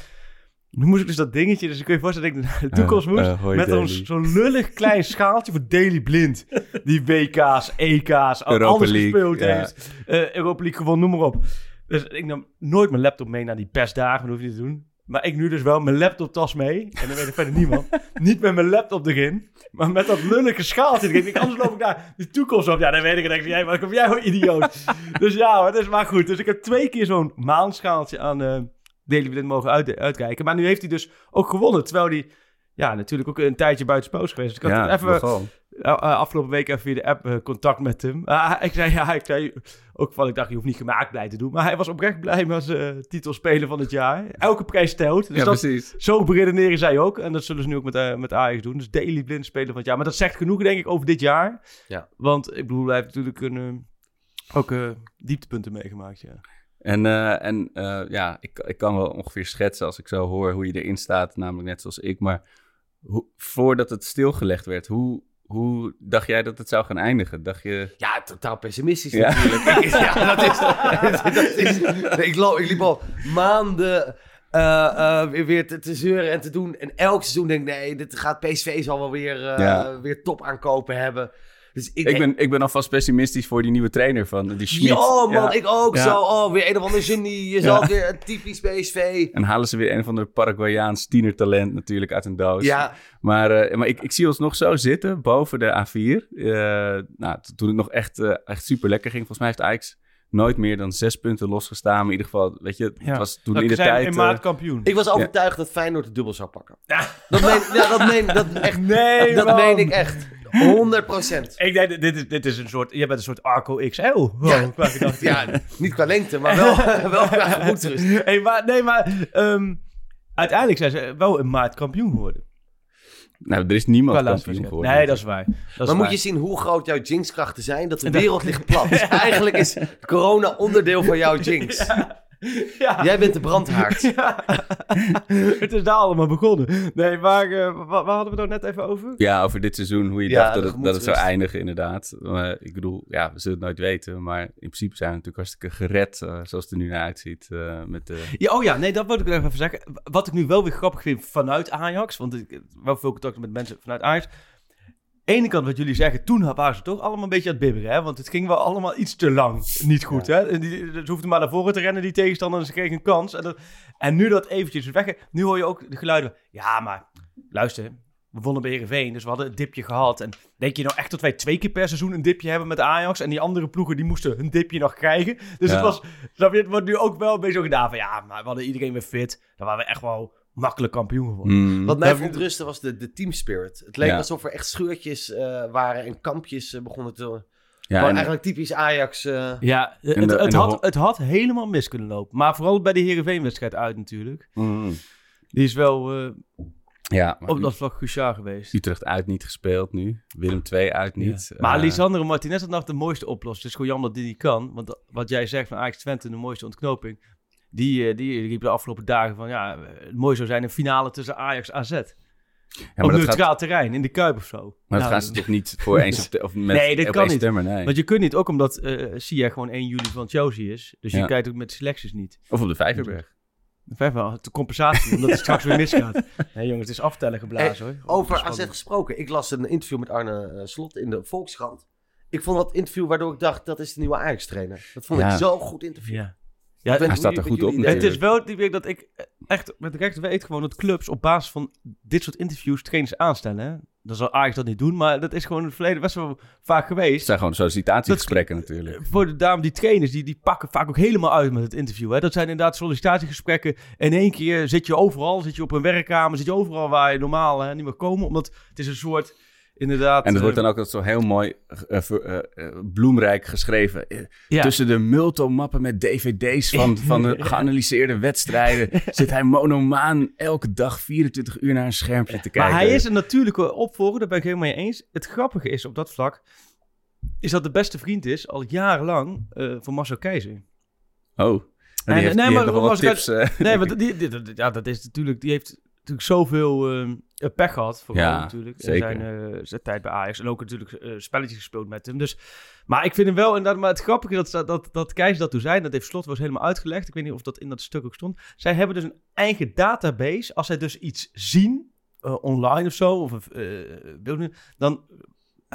Nu moest ik dus dat dingetje, dus ik kun je voorstellen dat ik naar de toekomst Eh, moest. eh, met zo'n Daily. zo'n lullig klein schaaltje voor Daily Blind. Die WK's, EK's, Europa alles League, gespeeld ja. heeft. Eh, Europa League gewonnen, noem maar op. Dus ik nam nooit mijn laptop mee naar die persdagen, dat hoef je niet te doen. Maar ik nu dus wel mijn laptoptas mee. En dan weet ik verder niemand. niet met mijn laptop erin, maar met dat lullige schaaltje erin. Ik, anders loop ik daar de toekomst op. Ja, dan weet ik. Ik, jij, wat kom jij voor idioot? dus ja, hoor, dat is maar goed. Dus ik heb twee keer zo'n maanschaaltje aan eh Daily Blind mogen uit, uitkijken. Maar nu heeft hij dus ook gewonnen. Terwijl hij, ja, natuurlijk ook een tijdje buiten is geweest. Dus ik had ja, het even, nogal. Uh, uh, afgelopen week even via de app uh, contact met hem. Uh, ik zei, ja, ik zei ook van, ik dacht, je hoeft niet gemaakt blij te doen. Maar hij was oprecht blij met zijn uh, titelspeler van het jaar. Elke prijs telt. Dus ja, dat, precies. Zo beredeneren zij ook. En dat zullen ze nu ook met, uh, met Ajax doen. Dus Daily Blind speler van het jaar. Maar dat zegt genoeg, denk ik, over dit jaar. Ja. Want, ik bedoel, hij heeft natuurlijk een, ook dieptepunten meegemaakt, ja. En, uh, en uh, ja, ik, ik kan wel ongeveer schetsen als ik zo hoor hoe je erin staat, namelijk net zoals ik. Maar hoe, voordat het stilgelegd werd, hoe, hoe dacht jij dat het zou gaan eindigen? Dacht je... Ja, totaal pessimistisch ja. natuurlijk. ja, dat is... dat is ik, loop, ik liep al maanden uh, weer, weer te, te, zeuren en te doen. En elk seizoen denk ik, nee, dit gaat PSV zal wel weer, ja. weer top aankopen hebben. Dus ik, ik, ben, ik ben alvast pessimistisch voor die nieuwe trainer van die Schmid. Ja, man, ja. ik ook ja. zo. Oh, weer een of ander genie. Je zal weer een typisch PSV. En halen ze weer een of ander Paraguayaans tienertalent natuurlijk uit een doos. Ja. Maar, uh, maar ik, ik zie ons nog zo zitten boven de A4. Uh, nou, toen het nog echt, uh, echt super lekker ging. Volgens mij heeft Ajax nooit meer dan zes punten losgestaan. Maar in ieder geval, weet je, het ja. was toen dat in de zijn tijd... in maart kampioen. Ik was overtuigd dat Feyenoord het dubbel zou pakken. Ja. Dat meen, ja, dat meen, dat echt, nee, dat man. meen ik echt. 100% Ik denk, dit is, dit is een soort, je bent een soort Arco XL. Wow, ja. ja, niet qua lengte, maar wel, wel qua gemoedsrust. Hey, maar, nee, maar um, uiteindelijk zijn ze wel een maart kampioen geworden. Nou, er is niemand kampioen geworden. Nee, dat is waar. Dat maar is moet waar. je zien hoe groot jouw jinxkrachten zijn, dat de wereld ligt plat. Dus eigenlijk is corona onderdeel van jouw jinx. Ja. Ja. Jij bent de brandhaard. Ja. het is daar allemaal begonnen. Nee, maar uh, waar, waar, hadden we het nou net even over? Ja, over dit seizoen. Hoe je ja, dacht dat het, dat het zou eindigen, inderdaad. Maar, ik bedoel, ja, we zullen het nooit weten. Maar in principe zijn we natuurlijk hartstikke gered, uh, zoals het er nu naar uitziet. Uh, met de... ja, oh ja, nee, dat wil ik even zeggen. Wat ik nu wel weer grappig vind vanuit Ajax, want ik heb wel veel contact met mensen vanuit Ajax ene kant wat jullie zeggen, toen waren ze toch allemaal een beetje aan het bibberen. Hè? Want het ging wel allemaal iets te lang niet goed. Ja. Hè? En die, ze hoefden maar naar voren te rennen, die tegenstander, en ze kregen een kans. En, dat, en nu dat eventjes weg. Nu hoor je ook de geluiden. Ja, maar luister, we wonnen bij Heerenveen, dus we hadden een dipje gehad. En denk je nou echt dat wij twee keer per seizoen een dipje hebben met Ajax? En die andere ploegen, die moesten hun dipje nog krijgen. Dus ja. het was, snap je, het wordt nu ook wel een beetje zo gedaan van... Ja, maar we hadden iedereen weer fit. Dan waren we echt wel makkelijk kampioen geworden. Mm. Wat mij verontrustte was de, de team spirit. Het leek ja. alsof er echt scheurtjes uh, waren en kampjes uh, begonnen te... Ja, en eigenlijk typisch Ajax. Uh... Ja, het, de, het, had, het had helemaal mis kunnen lopen. Maar vooral bij de Heerenveen-wedstrijd uit natuurlijk. Mm. Die is wel uh, ja, op dat vlak cruciaal geweest. Utrecht uit niet gespeeld nu. Willem II uit niet. Ja. Maar uh, Lisandro Martinez had nog de mooiste oplossing. Het is gewoon jammer dat die niet kan. Want wat jij zegt van Ajax Twente, de mooiste ontknoping. Die, die riep de afgelopen dagen van ja, het mooi zou zijn een finale tussen Ajax AZ. Ja, op maar dat, gaat, neutraal terrein, in de Kuip of zo. maar dat Nou, gaan ze toch niet voor één september... Of met, Nee, dat op kan niet. nee. Want je kunt niet, ook omdat eh Sia gewoon 1 juli van Chelsea is. Dus je kijkt ook met selecties niet. Of op de Vijverberg. Vijf wel, de compensatie, omdat het straks weer misgaat. Nee jongens, het is aftellen geblazen hoor. Over. AZ gesproken. Ik las een interview met Arne eh, Slot in de Volkskrant. Ik vond dat interview waardoor ik dacht, dat is de nieuwe Ajax-trainer. Dat vond Ja. ik zo'n goed interview. Ja. Ja, hij staat er goed op Het is wel die week dat ik echt met recht weet gewoon dat clubs op basis van dit soort interviews trainers aanstellen. Hè? Dan zal Ajax dat niet doen, maar dat is gewoon in het verleden best wel vaak Het geweest. zijn gewoon sollicitatiegesprekken natuurlijk. Voor de dame, die trainers, die, die pakken vaak ook helemaal uit met het interview. Hè? Dat zijn inderdaad sollicitatiegesprekken. In één keer zit je overal, zit je op een werkkamer, zit je overal waar je normaal hè, niet meer komen. Omdat het is een soort, inderdaad... En het wordt eh, dan ook zo heel mooi eh, eh, bloemrijk geschreven. Ja. Tussen de multomappen met dvd's van, van de geanalyseerde wedstrijden... zit hij monomaan elke dag 24 uur naar een schermpje te kijken. Maar hij is een natuurlijke opvolger, daar ben ik helemaal mee eens. Het grappige is op dat vlak, is dat de beste vriend is al jarenlang eh van Marcel Keizer. Oh, en heeft, nee, die maar tips. Nee, maar die, die- die- ja, dat is natuurlijk, die heeft natuurlijk zoveel ehm, pech gehad. Vooral Ja, natuurlijk. In zijn, eh, zijn tijd bij Ajax. En ook natuurlijk eh, spelletjes gespeeld met hem. Dus, maar ik vind hem wel inderdaad, maar het grappige dat, dat, dat Keizer dat toen zei, dat heeft Slot was helemaal uitgelegd. Ik weet niet of dat in dat stuk ook stond. Zij hebben dus een eigen database. Als zij dus iets zien, eh, online of zo, of eh beelden, dan...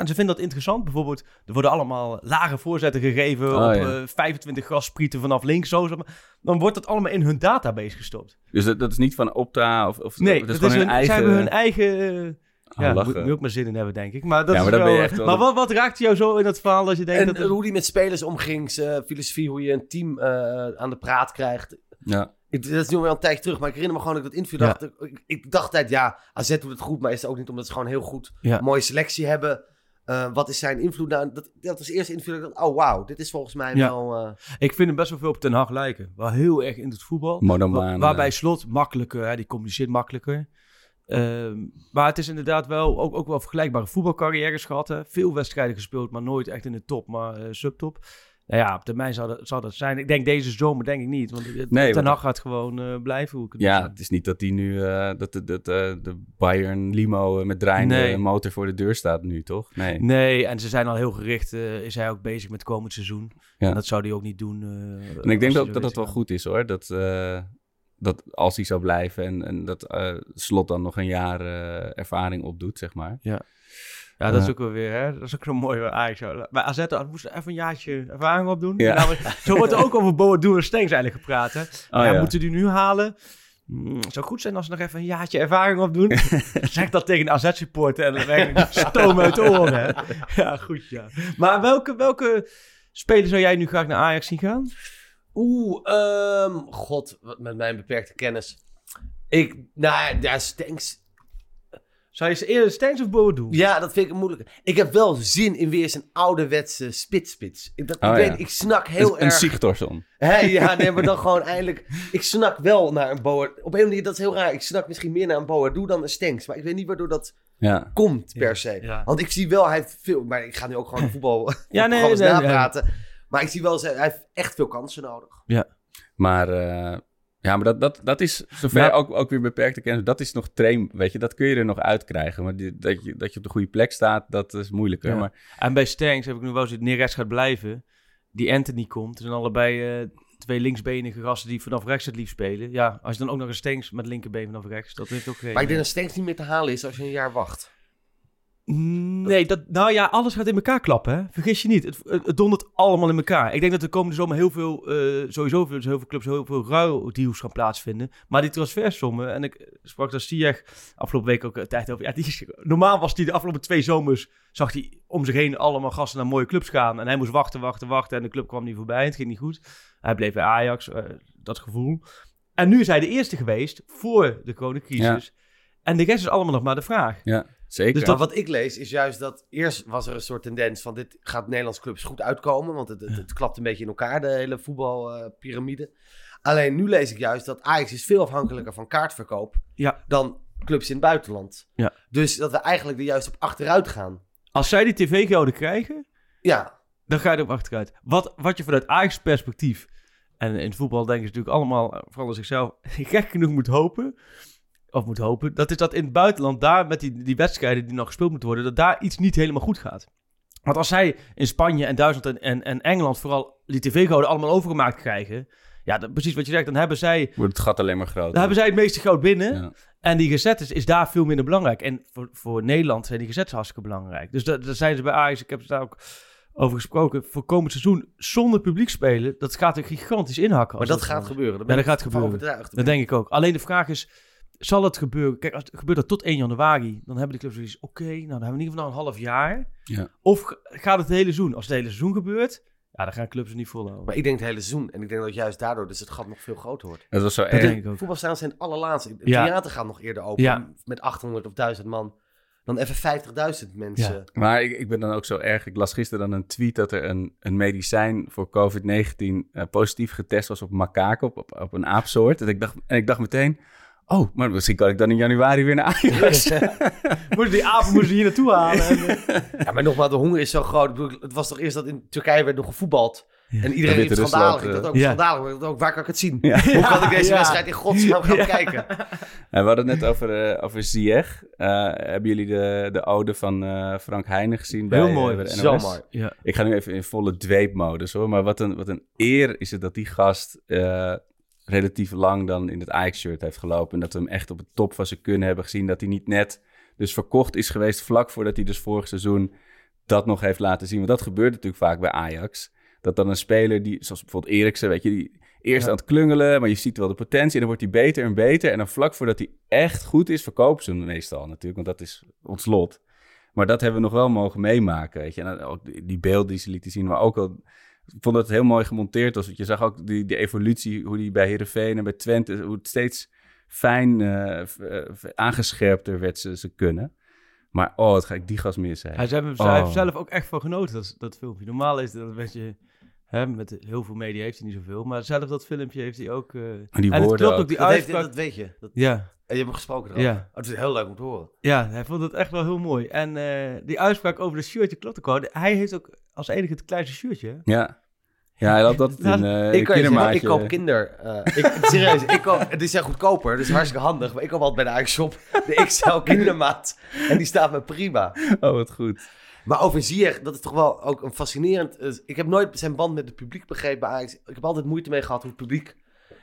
En ze vinden dat interessant. Bijvoorbeeld, er worden allemaal lage voorzetten gegeven Oh, op ja. eh, 25 grasprieten vanaf links. Zo, zeg maar. Dan wordt dat allemaal in hun database gestopt. Dus dat, dat is niet van Opta of... of Nee, dat dat is gewoon is hun hun, eigen... zij hebben hun eigen... eh, Ah, ja, lachen. moet, moet je ook maar zin in hebben, denk ik. Maar, dat Ja, is maar wel, je echt wel maar wat, wat raakte jou zo in dat verhaal als je denkt En dat... eh, hoe die met spelers omging, zijn filosofie, hoe je een team eh, aan de praat krijgt. Ja. Ik, dat is nu wel een tijd terug, maar ik herinner me gewoon dat ik dat interview Ja. dacht. Ik, ik dacht altijd, ja, AZ doet het goed, maar is het ook niet omdat ze gewoon heel goed Ja. een mooie selectie hebben. Eh, wat is zijn invloed? Nou, dat, dat was eerste interview dat ik dacht, oh wauw, dit is volgens mij Ja. wel... eh, Ik vind hem best wel veel op Ten Hag lijken. Wel heel erg in het voetbal. Wa- waarbij Slot makkelijker, hè, die communiceert makkelijker. Ehm, maar het is inderdaad wel ook, ook wel vergelijkbare voetbalcarrières gehad. Hè. Veel wedstrijden gespeeld, maar nooit echt in de top, maar eh, subtop. Nou ja, op termijn zou dat, zou dat zijn. Ik denk deze zomer denk ik niet. Want het- Nee, Ten Hag gaat gewoon eh, blijven. Hoe ik het Ja, het is niet dat die nu eh, dat, dat, dat eh, de Bayern limo met draaiende Nee. motor voor de deur staat nu, toch? Nee. Nee, en ze zijn al heel gericht. is hij ook bezig met komend seizoen. Ja. En dat zou hij ook niet doen. En ik denk ook dat dat wel goed is hoor. Dat, dat als hij zou blijven en, en dat Slot dan nog een jaar ervaring opdoet, zeg maar. Ja, dat is Ja. ook wel weer, hè? Dat is ook zo mooi bij Ajax. Bij AZ moesten even een jaartje ervaring opdoen. Ja. Nou, zo wordt er ook over Boadu en Stengs eigenlijk gepraat, hè? Oh, ja, ja. Moeten die nu halen? Het zou goed zijn als ze nog even een jaartje ervaring opdoen. zeg dat tegen een AZ-supporter en dan werkt stoom uit de oren, hè? Ja, goed, ja. Maar welke, welke speler zou jij nu graag naar Ajax zien gaan? Oeh, ehm, god, wat met mijn beperkte kennis. Ik, nou ja, Stenks. Zou je eerder Stengs of Boadu? Ja, dat vind ik moeilijk. Ik heb wel zin in weer zijn ouderwetse spits-spits. Ik, dat, ik Oh, weet, ja. ik snak heel een een erg... Sigtorsson. Hè, ja, nee, maar dan gewoon eindelijk... Ik snak wel naar een Boa... Op een manier, dat is heel raar. Ik snak misschien meer naar een Boadu dan een Stenks. Maar ik weet niet waardoor dat Ja. komt, per Ja, se. ja. Want ik zie wel, hij heeft veel... Maar ik ga nu ook gewoon voetbal... Ja, nee, nee, nee. napraten. Maar ik zie wel, hij heeft echt veel kansen nodig. Maar, eh, ja, maar dat, dat, dat is zover Nou- ook, ook weer beperkte kennis. Dat is nog train, weet je. Dat kun je er nog uitkrijgen. Maar die, dat, je, dat je op de goede plek staat, dat is moeilijker. Ja. Maar En bij Stengs heb ik nu wel eens neer rechts gaat blijven. Die Anthony komt. Het zijn allebei eh, twee linksbenige gasten die vanaf rechts het liefst spelen. Ja, als je dan ook nog een Stengs met linkerbeen vanaf rechts. Dat heeft ook geen... Maar ik denk dat Stenks niet meer te halen is als je een jaar wacht. Nee, dat, nou ja, alles gaat in elkaar klappen. Hè? Vergis je niet. Het, het, dondert allemaal in elkaar. Ik denk dat de komende zomer heel veel, eh, sowieso veel, heel veel clubs heel veel ruildeals gaan plaatsvinden. Maar die transfersommen, en ik sprak daar Ziyech afgelopen week ook een tijd over. Ja, die is, normaal was hij de afgelopen twee zomers, zag hij om zich heen allemaal gasten naar mooie clubs gaan. En hij moest wachten, wachten, wachten. En de club kwam niet voorbij. Het ging niet goed. Hij bleef bij Ajax, eh, dat gevoel. En nu is hij de eerste geweest voor de coronacrisis. En de rest is allemaal nog maar de vraag. ja, zeker. Dus dat wat ik lees is juist dat eerst was er een soort tendens van dit gaat Nederlands clubs goed uitkomen, want het, het, het klapt een beetje in elkaar, de hele voetbalpyramide. Alleen nu lees ik juist dat Ajax is veel afhankelijker van kaartverkoop Ja. dan clubs in het buitenland. Ja. Dus dat we eigenlijk er juist op achteruit gaan. Als zij die tv-gelden krijgen, Ja, dan ga je erop achteruit. Wat, wat je vanuit Ajax perspectief, en in het voetbal denken ze natuurlijk allemaal, eh, vooral zichzelf, gek genoeg moet hopen. Of moet hopen, dat is dat in het buitenland, daar met die, die wedstrijden die nog gespeeld moeten worden, dat daar iets niet helemaal goed gaat. Want als zij in Spanje en Duitsland en, en, en Engeland vooral die tv-goden allemaal overgemaakt krijgen, ja, dat, precies wat je zegt, dan hebben zij, Wordt het gat alleen maar groter. dan hebben zij het meeste goud binnen. Ja. En die gezettes is daar veel minder belangrijk. En voor, voor Nederland zijn die gezettes hartstikke belangrijk. Dus dat, dat zijn ze bij Ajax. Ik heb het daar ook over gesproken. Voor komend seizoen zonder publiek spelen, dat gaat er gigantisch inhakken. Maar als dat gaat gebeuren. Ja, ben dat gaat gebeuren. overtuigd. Dat denk ik ook. Alleen de vraag is, zal het gebeuren? Kijk, als het gebeurt dat tot 1 januari, dan hebben de clubs zoiets, oké, nou dan hebben we in ieder geval nog een half jaar. Ja. Of gaat het het hele seizoen? Als het hele seizoen gebeurt, ja, dan gaan clubs het niet volhouden. Maar ik denk het hele seizoen. En ik denk dat juist daardoor dus het gat nog veel groter wordt. Dat was zo dat erg. Voetbalstadions zijn het allerlaatste. Het Ja. theater gaat nog eerder open. Ja. Met 800 of 1000 man. Dan even 50.000 mensen. Maar ik, ik ben dan ook zo erg. Ik las gisteren dan een tweet dat er een, een medicijn voor COVID-19 eh, positief getest was op makaken, op, op, op een aapsoort. En ik, dacht, en ik dacht meteen, oh, maar misschien kan ik dan in januari weer naar Ajax. Moeten die apen moeten hier naartoe halen. En, eh, Ja, maar nogmaals, de honger is zo groot. Het was toch eerst dat in Turkije werd nog gevoetbald. En iedereen Wit-Rusland, schandalig. Ik eh, dacht ook ja. schandalig. Maar ik ook, waar kan ik het zien? Ja. Hoe kan ik deze Ja. wedstrijd in godsnaam gaan kijken? En we hadden het net over, uh, over Ziyech. Eh, hebben jullie de, de ode van eh, Frank Heijnen gezien? bij, Heel eh, mooi. bij de Zo mooi. ja. Ik ga nu even in volle dweepmodus hoor. Maar wat een, wat een eer is het dat die gast eh, relatief lang dan in het Ajax-shirt heeft gelopen. En dat we hem echt op het top van zijn kunnen hebben gezien. Dat hij niet net dus verkocht is geweest vlak voordat hij dus vorig seizoen dat nog heeft laten zien. Want dat gebeurt natuurlijk vaak bij Ajax. Dat dan een speler, die, zoals bijvoorbeeld Eriksen, weet je, die eerst aan het klungelen, maar je ziet wel de potentie. En dan wordt hij beter en beter. En dan vlak voordat hij echt goed is, verkopen ze hem meestal natuurlijk. Want dat is ons lot. Maar dat hebben we nog wel mogen meemaken, weet je. En ook die, die beelden die ze lieten zien, maar ook al... Ik vond dat het heel mooi gemonteerd was. Want je zag ook die, die evolutie, hoe die bij Heerenveen en bij Twente... hoe het steeds fijn eh, eh, aangescherpter werd ze, ze kunnen. Maar oh, wat ga ik die gas missen. Hij, zei- hij Oh. heeft zelf ook echt van genoten, dat, dat filmpje. Normaal is dat een beetje... Hè, met heel veel media heeft hij niet zoveel. Maar zelf dat filmpje heeft hij ook... eh, Maar die en woorden klopt ook. ook, die Dat, heeft, dat weet je. Dat, Ja, en je hebt hem gesproken erover. ja. Oh, het is heel leuk om te horen. Ja, hij vond het echt wel heel mooi. En eh, die uitspraak over de shirtje klopt ook al. Hij heeft ook als enige het kleinste shirtje. hè? Ja. Ja, hij had dat in uh, ik, zeggen, ik koop kinder. eh, ik, serieus, ik koop, het is ja goedkoper, dus hartstikke handig. Maar ik koop altijd bij de Ajax-shop de XL kindermaat. En die staat me prima. Oh, wat goed. Maar over Ziyech, dat is toch wel ook een fascinerend... eh, ik heb nooit zijn band met het publiek begrepen bij Ajax. Ik heb altijd moeite mee gehad hoe het publiek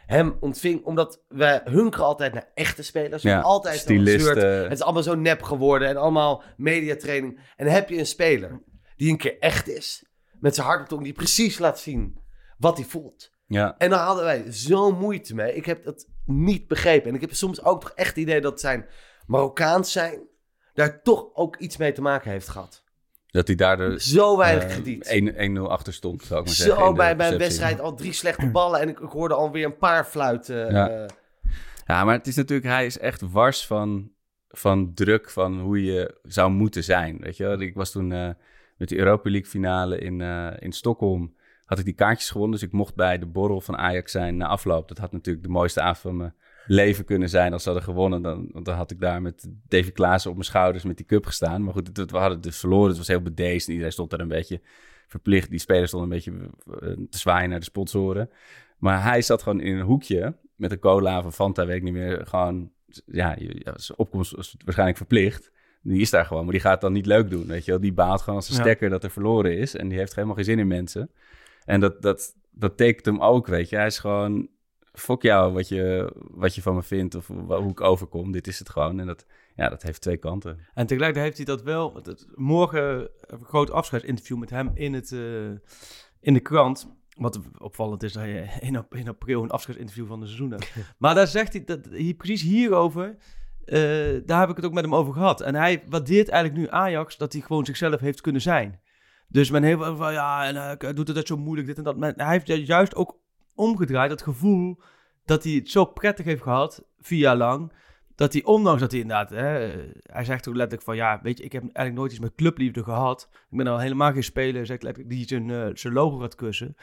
hem ontving. Omdat wij hunkeren altijd naar echte spelers. Ja, altijd gezeurd. Het is allemaal zo nep geworden en allemaal mediatraining. En dan heb je een speler die een keer echt is. Met zijn hart op tong, die precies laat zien wat hij voelt. Ja. En daar hadden wij zo moeite mee. Ik heb dat niet begrepen. En ik heb soms ook toch echt het idee dat zijn Marokkaans zijn... daar toch ook iets mee te maken heeft gehad. Dat hij daar de Zo weinig eh, krediet. 1-0 achter stond, zou ik maar zeggen. Zo in de bij, perceptie. wedstrijd al drie slechte ballen en ik, ik hoorde alweer een paar fluiten. Ja. eh. Ja, maar het is natuurlijk, hij is echt wars van, van druk van hoe je zou moeten zijn. Weet je wel? Ik was toen eh, met de Europa League finale in, eh, in Stockholm. Had ik die kaartjes gewonnen, dus ik mocht bij de borrel van Ajax zijn na afloop. Dat had natuurlijk de mooiste avond van mijn leven kunnen zijn als ze hadden gewonnen. Dan, want dan had ik daar met Davy Klaassen op mijn schouders met die cup gestaan. Maar goed, het, we hadden het dus verloren. Het was heel bedeesd en iedereen stond daar een beetje verplicht. Die spelers stonden een beetje eh, te zwaaien naar de sponsoren. Maar hij zat gewoon in een hoekje met een cola of een Fanta, weet ik niet meer. Gewoon, ja, zijn opkomst was waarschijnlijk verplicht. Die is daar gewoon, maar die gaat het dan niet leuk doen, weet je wel. Die baalt gewoon als een Ja. stekker dat er verloren is. En die heeft helemaal geen zin in mensen. En dat, dat, dat tekent hem ook, weet je. Hij is gewoon, fok jou wat je, wat je van me vindt of hoe ik overkom. Dit is het gewoon. En dat, ja, dat heeft twee kanten. En tegelijkertijd heeft hij dat wel. morgen een groot afscheidsinterview met hem in, het, eh, in de krant. Wat opvallend is dat je in, ap- in april een afscheidsinterview van de seizoen hebt. maar daar zegt hij, dat, hier, precies hierover, eh, daar heb ik het ook met hem over gehad. En hij waardeert eigenlijk nu Ajax dat hij gewoon zichzelf heeft kunnen zijn. Dus men heeft wel van, ja, en hij doet het net zo moeilijk, dit en dat. Hij heeft ju- juist ook omgedraaid, dat gevoel dat hij het zo prettig heeft gehad, vier jaar lang. Dat hij, ondanks dat hij inderdaad, hè, hij zegt ook letterlijk van, ja, weet je, ik heb eigenlijk nooit iets met clubliefde gehad. Ik ben al helemaal geen speler, zegt letterlijk, die zijn, eh, zijn logo gaat kussen.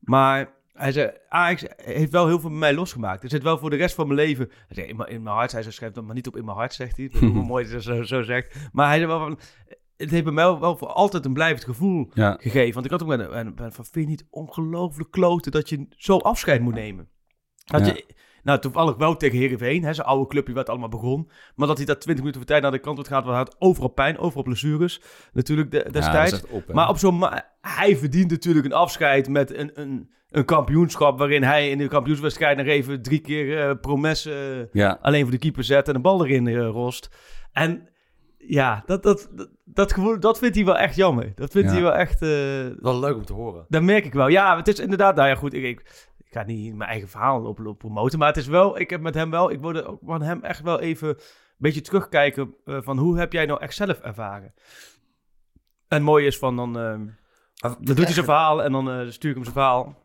Maar hij zei, Ajax heeft wel heel veel bij mij losgemaakt. Er zit wel voor de rest van mijn leven, hij zei, in, mijn, in mijn hart, hij schrijft dat maar niet op in mijn hart, zegt hij. Hoe mooi hij dat zo, zo zegt. Maar hij zei wel van, het heeft bij mij wel, voor altijd een blijvend gevoel Ja, gegeven. Want ik had ook met, met van, vind je niet ongelooflijk kloten dat je zo afscheid moet nemen? Dat Ja. je Nou, toevallig wel tegen Heerenveen, hè, zijn oude clubje het allemaal begon. Maar dat hij daar 20 minuten voor tijd naar de kant wordt gaat, want hij had overal pijn, overal blessures. Natuurlijk de, destijds. op, maar op zo'n ma- hij verdient natuurlijk een afscheid met een, een, een kampioenschap waarin hij in de kampioenswedstrijd nog even drie keer eh promessen Ja, alleen voor de keeper zet en een bal erin eh, rost. En ja, dat, dat, dat, dat, gevoel, dat vindt hij wel echt jammer. Dat vindt Ja. hij wel echt... eh, Wel leuk om te horen. dat merk ik wel. Ja, het is inderdaad... Nou ja, goed, ik, ik, ik ga niet mijn eigen verhaal op, op promoten. Maar het is wel... Ik heb met hem wel... Ik wilde ook van hem echt wel even een beetje terugkijken... eh, van hoe heb jij nou echt zelf ervaren? En mooi is van dan... eh, dan doet hij zijn verhaal en dan eh, stuur ik hem zijn verhaal.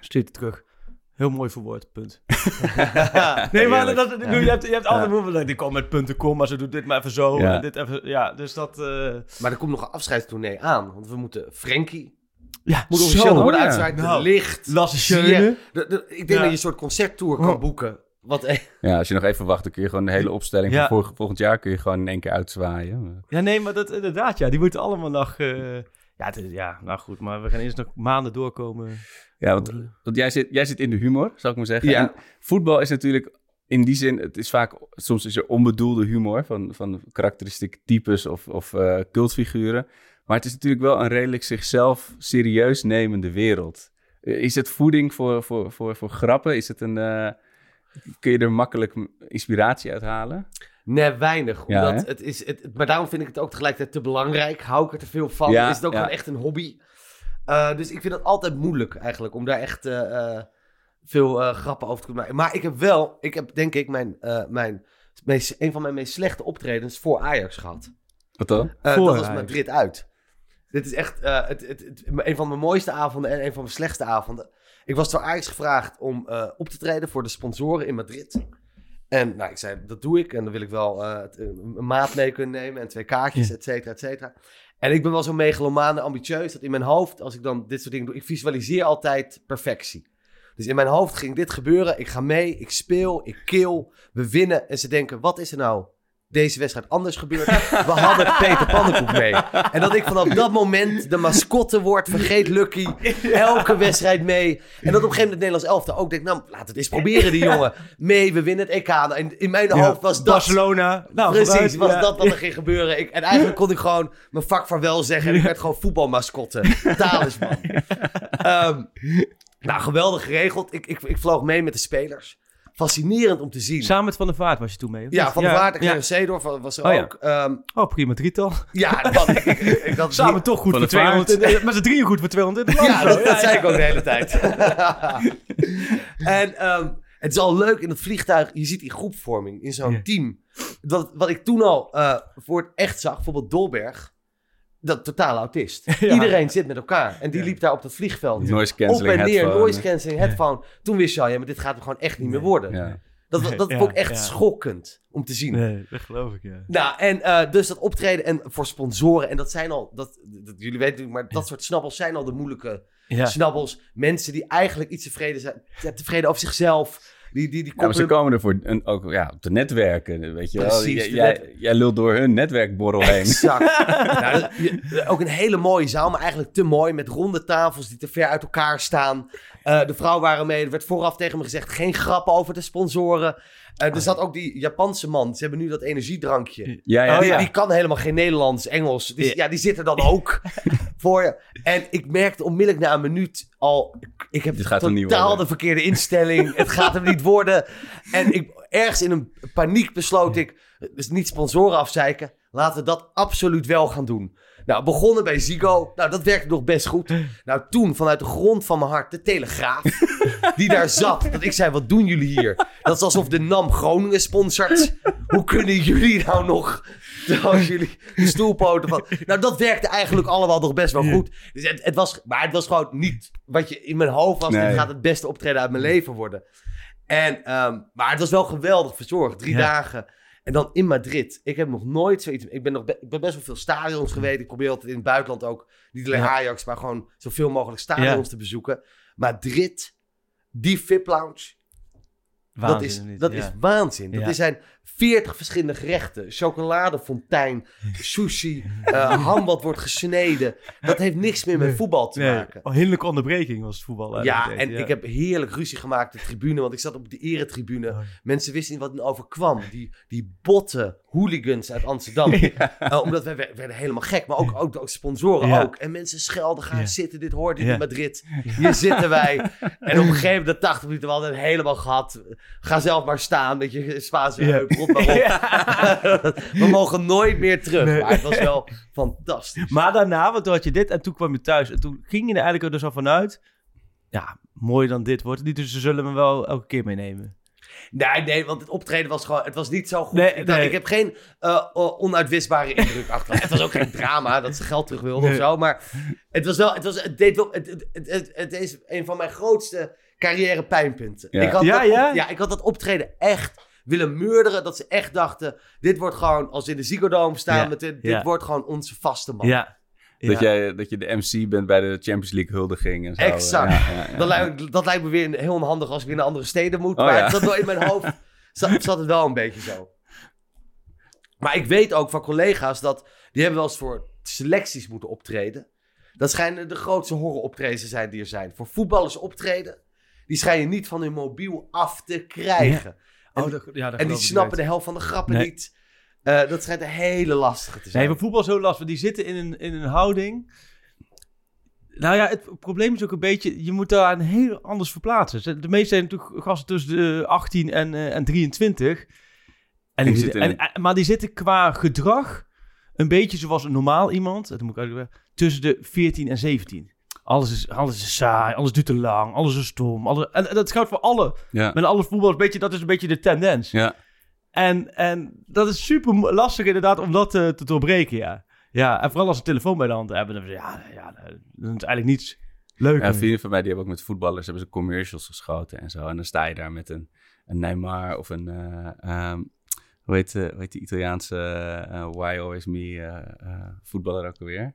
Stuurt hij terug. Heel mooi verwoord, punt. nee, maar dat, dat- je hebt, je hebt altijd die komt met punten, kom, maar ze doet dit maar even zo. Ja. En dit even, ja, dus dat... eh, Maar er komt nog een afscheidstournee aan. Want we moeten Frenkie... ja, Moet zo, officieel worden ja. uitgezwaaid. Nou, licht. Lasse ik denk Ja. dat je een soort concerttour kan Oh. boeken. Wat, eh, ja, als je nog even wacht, dan kun je gewoon de hele opstelling Ja. van vorig- volgend jaar kun je gewoon in één keer uitzwaaien. Ja, nee, maar dat inderdaad, ja. Die moeten allemaal nog... eh, ja, het is- ja, nou goed, maar we gaan eerst nog maanden doorkomen. Ja, want, want jij, zit, jij zit in de humor, zou ik maar zeggen. Ja. En voetbal is natuurlijk in die zin, het is vaak, soms is er onbedoelde humor van, van karakteristieke types of, of eh, cultfiguren. Maar het is natuurlijk wel een redelijk zichzelf serieus nemende wereld. Eh, Is het voeding voor, voor, voor, voor grappen? Is het een, eh, kun je er makkelijk inspiratie uit halen? Nee, weinig. Ja, het is, het, het- maar daarom vind ik het ook tegelijkertijd te belangrijk. Hou ik er te veel van. Ja, is het ook ja. gewoon echt een hobby. Uh, dus ik vind het altijd moeilijk eigenlijk. Om daar echt uh, uh, veel uh, grappen over te kunnen maken. Maar ik heb wel, ik heb denk ik mijn, uh, mijn meest, een van mijn meest slechte optredens voor Ajax gehad. Wat dan? Uh, Voor dat was Ajax. Madrid uit. Dit is echt uh, het, het, het, een van mijn mooiste avonden en een van mijn slechtste avonden. Ik was door Ajax gevraagd om uh, op te treden voor de sponsoren in Madrid. En nou, ik zei, dat doe ik. En dan wil ik wel uh, een maat mee kunnen nemen en twee kaartjes, et cetera, et cetera. En ik ben wel zo megalomaan en ambitieus dat in mijn hoofd, als ik dan dit soort dingen doe, ik visualiseer altijd perfectie. Dus in mijn hoofd ging dit gebeuren. Ik ga mee, ik speel, ik kill, we winnen. En ze denken, wat is er nou deze wedstrijd anders gebeurd? We hadden Peter Pannenkoek mee. En dat ik vanaf dat moment de mascotte word, vergeet Lucky, elke wedstrijd mee. En dat op een gegeven moment het Nederlands elftal ook denkt, nou, laat het eens proberen die jongen. Mee, we winnen het EK. En in mijn hoofd was dat... Barcelona. Nou, Precies, was ja. dat wat er ging gebeuren. Ik, en eigenlijk kon ik gewoon mijn vak vaarwel zeggen. En ik werd gewoon voetbalmascotte. Talisman. um, nou, geweldig geregeld. Ik, ik, ik vloog mee met de spelers. Fascinerend om te zien. Samen met Van der Vaart was je toen mee? Ja? Van der Vaart en ja. Seedorf was er Oh ja. ook. Um, Oh, prima drietal. ja, dat, ik, ik, dat Samen toch goed Van voor der Vaart. 200. Met z'n drieën goed voor 200. Ja, dat, dat zei ik ook de hele tijd. en um, het is al leuk in het vliegtuig. Je ziet die groepvorming in zo'n team. Wat, wat ik toen al uh, voor het echt zag, bijvoorbeeld Dolberg. Dat totale autist. Ja. Iedereen zit met elkaar. En die Ja. liep daar op dat vliegveld. Noise Op cancelling en neer, headphone. noise cancelling, headphone. Toen wist je al, ja, maar dit gaat er gewoon echt niet meer worden. Ja. Dat, dat, dat Ja, vond ik echt ja. schokkend om te zien. Nee, dat geloof ik, ja. Nou, en uh, dus dat optreden en voor sponsoren. En dat zijn al, dat, dat jullie weten natuurlijk, maar dat soort snabbels zijn al de moeilijke Ja. snabbels. Mensen die eigenlijk iets tevreden zijn, te- tevreden over zichzelf. Die, die, die Ja, maar ze komen er voor een, ook ja, te netwerken, weet je wel. Precies, de jij, jij lult door hun netwerkborrel heen. Exact. nou, ook een hele mooie zaal, maar eigenlijk te mooi. Met ronde tafels die te ver uit elkaar staan. Eh, de vrouw waren mee. Er werd vooraf tegen me gezegd: geen grappen over de sponsoren. Eh, er zat ook die Japanse man. Ze hebben nu dat energiedrankje. Ja, ja. Oh, die, ja. die kan helemaal geen Nederlands, Engels. Dus, Ja. die zit er dan ook voor je. En ik merkte onmiddellijk na een minuut al... Ik heb Dit gaat totaal de verkeerde instelling. het gaat hem niet worden. En ik, ergens in een paniek besloot ik... Dus niet sponsoren afzeiken. Laten we dat absoluut wel gaan doen. Nou, begonnen bij Zigo. Nou, dat werkte nog best goed. Nou, toen vanuit de grond van mijn hart de Telegraaf. Die daar zat. Dat ik zei, wat doen jullie hier? Dat is alsof de NAM Groningen sponsort. Hoe kunnen jullie nou nog... Als jullie de stoelpoten van... Nou, dat werkte eigenlijk allemaal nog best wel goed. Dus het, het was, maar het was gewoon niet wat je in mijn hoofd was. Nee. Dit gaat het beste optreden uit mijn leven worden. En, ehm, maar het was wel geweldig verzorgd. Drie Ja. dagen. En dan in Madrid. Ik heb nog nooit zoiets... Ik ben, nog be- ik ben best wel veel stadions geweest. Ik probeer altijd in het buitenland ook... Niet alleen Ja. Ajax, maar gewoon zoveel mogelijk stadions Ja. te bezoeken. Madrid, die VIP-lounge. dat is, dat Ja. is waanzin. Dat er zijn 40 verschillende gerechten. Chocoladefontein, sushi, eh ham wat wordt gesneden. Dat heeft niks meer met voetbal te Nee, maken. een hinderlijke onderbreking was het voetbal. Ja, en ik heb heerlijk ruzie gemaakt op de tribune, want ik zat op de eretribune. Oh. Mensen wisten niet wat er overkwam. Die, die botte hooligans uit Amsterdam. Eh, omdat wij we- werden helemaal gek, maar ook, ook, ook sponsoren Ja. ook. En mensen schelden, ga Ja. zitten, dit hoort in Madrid. Hier zitten wij. En op een gegeven moment, de 80 minuten, we hadden het helemaal gehad. Ga zelf maar staan, met je Spaanse heup, rot maar op. we mogen nooit meer terug. Nee. Maar het was wel fantastisch. Maar daarna, want toen had je dit en toen kwam je thuis. En toen ging je er eigenlijk er dus al vanuit. Ja, mooier dan dit wordt het niet. Dus ze zullen me wel elke keer meenemen. Nee, nee, want het optreden was gewoon, het was niet zo goed. Nee, ik, dacht, nee. ik heb geen eh, onuitwisbare indruk achter. Het was ook geen drama dat ze geld terug wilden Nee. of zo, maar het was wel, het, was, het deed wel, het, het, het, is een van mijn grootste carrière pijnpunten. Ja. Ik had Ja, dat ja? ja, ik had dat optreden echt willen murderen, dat ze echt dachten, dit wordt gewoon, als we in de Ziggo Dome staan, Ja, met dit, dit ja. wordt gewoon onze vaste man. Ja. Dat, jij, dat je de MC bent bij de Champions League huldiging en zo. Exact. Ja, ja, ja. Dat, lijkt, dat lijkt me weer heel onhandig als ik weer naar andere steden moet. Oh, maar ja. het zat wel in mijn hoofd. Zat, zat het wel een beetje zo. Maar ik weet ook van collega's dat... Die hebben wel eens voor selecties moeten optreden. Dat schijnen de grootste horroroptredens te zijn die er zijn. Voor voetballers optreden. Die schijnen niet van hun mobiel af te krijgen. En, Oh, dat, ja, dat en die snappen de helft van de grappen Nee. niet. Eh, dat schijnt een hele lastige te zijn. Nee, bij voetbal is zo lastig. want Die zitten in een, in een houding. Nou ja, het probleem is ook een beetje... Je moet daar een heel anders verplaatsen. De meeste zijn natuurlijk gasten tussen de 18 en, eh, en 23. En die Die zitten, zitten en, en- maar die zitten qua gedrag... Een beetje zoals een normaal iemand. Dat moet ik uitleggen. Tussen de 14 en 17. Alles is, alles is saai, alles duurt te lang, alles is stom. Alles, en, en dat geldt voor alle. Ja. Met alle voetballers, beetje, dat is een beetje de tendens. Ja. En, en dat is super lastig inderdaad om dat eh, te doorbreken, ja. Ja, en vooral als ze een telefoon bij de hand hebben, dan, ja, ja, dan is eigenlijk niets leuk. Ja, vrienden van mij die hebben ook met voetballers hebben ze commercials geschoten en zo. En dan sta je daar met een, een Neymar of een, eh, ehm, hoe, heet, eh, hoe heet die Italiaanse eh, Why Always Me eh, eh, voetballer ook alweer?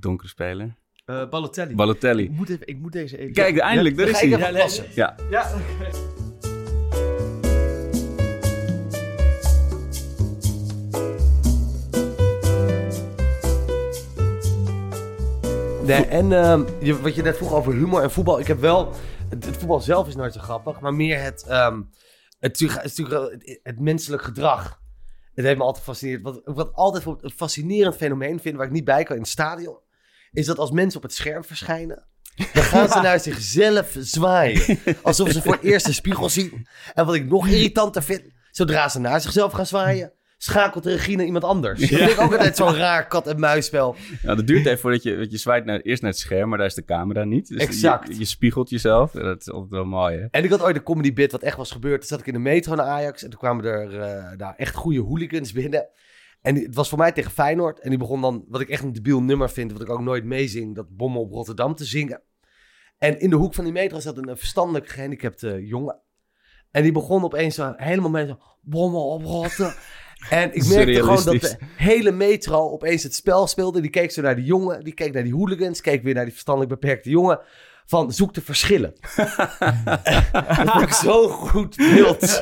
Donkere speler. Eh, Balotelli. Balotelli. ik, moet even, ik moet deze even... Kijk, eindelijk, daar Dan is hij. Ja, Ja, Nee, en ehm, je, wat je net vroeg over humor en voetbal. Ik heb wel... Het, het voetbal zelf is nooit zo grappig. Maar meer het... ehm, het, het, het, het menselijk gedrag. Het heeft me altijd gefascineerd. Wat, wat altijd voor een fascinerend fenomeen vind... waar ik niet bij kan in het stadion... is dat als mensen op het scherm verschijnen... dan gaan ze naar zichzelf zwaaien. Alsof ze voor het eerst een spiegel zien. En wat ik nog irritanter vind... zodra ze naar zichzelf gaan zwaaien... schakelt naar iemand anders. Dat vind ik ook altijd zo'n raar kat-en-muisspel. nou, dat duurt even voordat je, want je zwaait naar, eerst naar het scherm, maar daar is de camera niet. Dus Exact. Je, je spiegelt jezelf. Dat is altijd wel mooi, hè? En ik had ooit een comedy bit wat echt was gebeurd. Toen zat ik in de metro naar Ajax en toen kwamen er eh, daar echt goede hooligans binnen. En het was voor mij tegen Feyenoord. En die begon dan, wat ik echt een debiel nummer vind, wat ik ook nooit meezing, dat Bommen op Rotterdam te zingen. En in de hoek van die metro zat een verstandelijk gehandicapte jongen. En die begon opeens zo, helemaal mee zo, Bommen op Rotterdam. En ik merkte gewoon dat de hele metro opeens het spel speelde. Die keek zo naar die jongen, die keek naar die hooligans, keek weer naar die verstandelijk beperkte jongen. Van zoek de verschillen. dat vond ik zo'n goed beeld.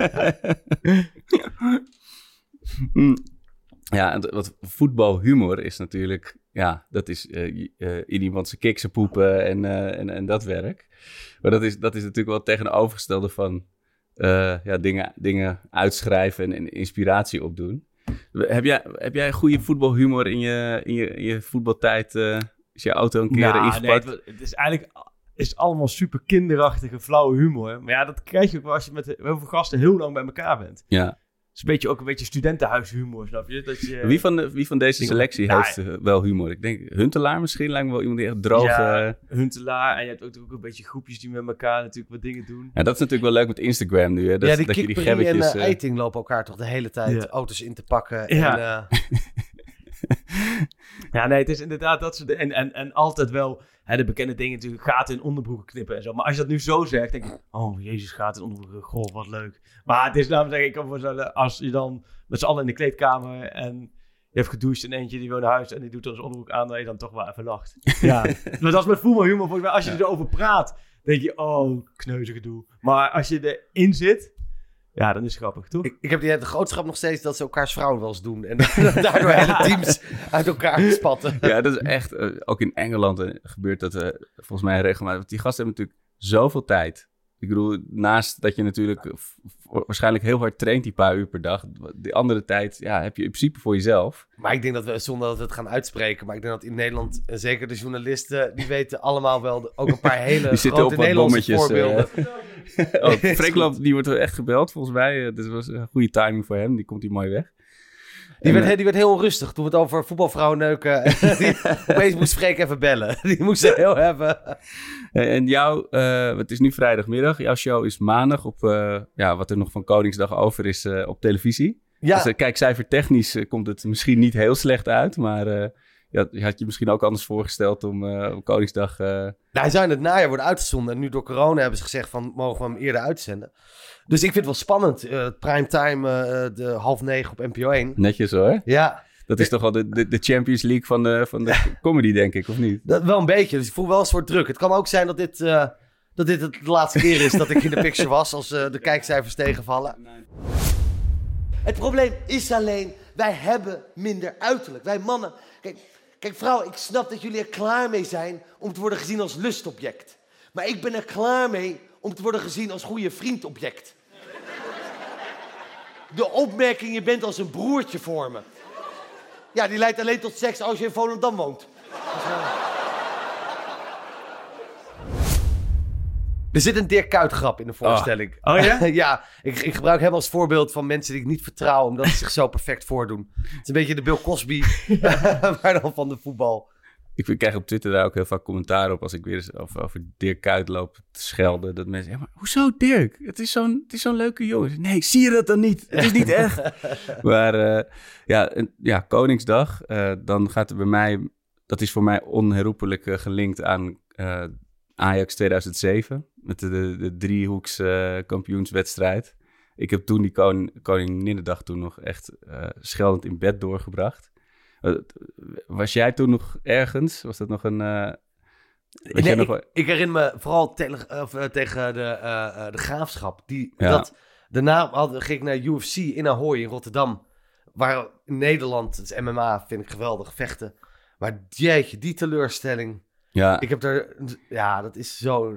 Mm. Ja, en wat voetbalhumor is natuurlijk... Ja, dat is eh, in iemand zijn kiksen poepen en, eh, en, en dat werk. Maar dat is, dat is natuurlijk wel het tegenovergestelde van... eh, ja, dingen, dingen uitschrijven en, en inspiratie opdoen. Heb jij, heb jij goede voetbalhumor in je, in je, in je voetbaltijd? eh is je auto een keer Nou, nee, ingepakt? het, het is eigenlijk is allemaal super kinderachtige, flauwe humor. Maar ja, dat krijg je ook wel als je met heel veel gasten heel lang bij elkaar bent. ja. Het is een beetje, ook een beetje studentenhuishumor, snap je? Dat je Wie van, de, wie van deze selectie Nou, heeft eh, wel humor? Ik denk Huntelaar misschien, lijkt me wel iemand die echt droog... Ja, Huntelaar. En je hebt ook, ook een beetje groepjes die met elkaar natuurlijk wat dingen doen. Ja, dat is natuurlijk wel leuk met Instagram nu. Hè? Dat, ja, die dat je die en gebbetjes... eh, eh, Eiting lopen elkaar toch de hele tijd Ja. auto's in te pakken. Ja. En, eh, Ja, nee, het is inderdaad dat soort en, en, en altijd wel hè, de bekende dingen natuurlijk, gaten in onderbroeken knippen en zo. Maar als je dat nu zo zegt, denk ik, oh jezus, gaten in onderbroeken, goh, wat leuk. Maar het is namelijk, ik kan me voorstellen, als je dan met z'n allen in de kleedkamer en je hebt gedoucht en eentje die wil naar huis en die doet dan zijn onderbroek aan, dat je dan toch wel even lacht. Ja, maar dat is met voetbalhumor volgens mij. Als je erover praat, denk je, oh, kneuze gedoe. Maar als je erin zit, Ja, dat is grappig, toch? Ik, ik heb die, de grootste grap nog steeds dat ze elkaars vrouwen wel eens doen. En daardoor hele teams uit elkaar spatten. Ja, dat is echt... eh, ook in Engeland eh, gebeurt dat eh, volgens mij regelmatig. Want die gasten hebben natuurlijk zoveel tijd. Ik bedoel, naast dat je natuurlijk waarschijnlijk heel hard traint die paar uur per dag. Die andere tijd ja, heb je in principe voor jezelf. Maar ik denk dat we, zonder dat we het gaan uitspreken, maar ik denk dat in Nederland, zeker de journalisten, die weten allemaal wel de- ook een paar hele Die zitten grote op Nederlandse voorbeelden. eh. oh, die wordt echt gebeld volgens mij. Dit was een goede timing voor hem. Die komt hier mooi weg. Die, En, werd, eh, die werd heel onrustig toen we het over voetbalvrouwen neuken. Die- Opeens moest Freek even bellen. Die moest ze heel hebben. En jouw, eh, het is nu vrijdagmiddag. Jouw show is maandag op, eh, ja, wat er nog van Koningsdag over is, op televisie. Ja, Dus kijk, cijfertechnisch eh, komt het misschien niet heel slecht uit. Maar je, had, je misschien ook anders voorgesteld om eh, op Koningsdag... eh, nou, hij zou in het najaar worden uitgezonden. En nu door corona hebben ze gezegd van, mogen we hem eerder uitzenden. Dus ik vind het wel spannend. Eh primetime, de half negen op NPO 1. netjes hoor. Ja, Dat is toch wel de, de, de Champions League van de, van de comedy, denk ik, of niet? dat, wel een beetje. Dus ik voel wel een soort druk. Het kan ook zijn dat dit, dat dit het de laatste keer is dat ik in de picture was. Als de kijkcijfers tegenvallen. Het probleem is alleen, wij hebben minder uiterlijk. Wij mannen. Kijk, kijk, vrouw, ik snap dat jullie er klaar mee zijn om te worden gezien als lustobject. Maar ik ben er klaar mee om te worden gezien als goede vriendobject. De opmerking, je bent als een broertje voor me. Ja, die leidt alleen tot seks als je in Volendam woont. Er zit een Dirk Kuyt grap in de voorstelling. Oh ja? ja, ik, ik gebruik hem als voorbeeld van mensen die ik niet vertrouw... omdat ze zich zo perfect voordoen. Het is een beetje de Bill Cosby, maar dan van de voetbal. Ik krijg op Twitter daar ook heel vaak commentaar op als ik weer eens over, over Dirk Kuyt loop te schelden. Dat mensen zeggen, maar hoezo Dirk? Het is zo'n leuke jongen. Nee, zie je dat dan niet? Het is niet echt. maar eh, ja, ja, Koningsdag, eh, dan gaat er bij mij, dat is voor mij onherroepelijk eh, gelinkt aan Ajax 2007. Met de, de, de driehoeks eh, kampioenswedstrijd. Ik heb toen die koning, Koninginnedag toen nog echt eh, scheldend in bed doorgebracht. Eh, Was jij toen nog ergens? Was dat nog een... Nee, nog ik, herinner me vooral tele- of, tegen de, de graafschap. Die, Ja. dat, daarna had, ging ik naar UFC in Ahoy in Rotterdam. Waar in Nederland, het is MMA, vind ik geweldig, vechten. Maar jeetje, die teleurstelling. ja, Ik heb er, ja, dat is zo...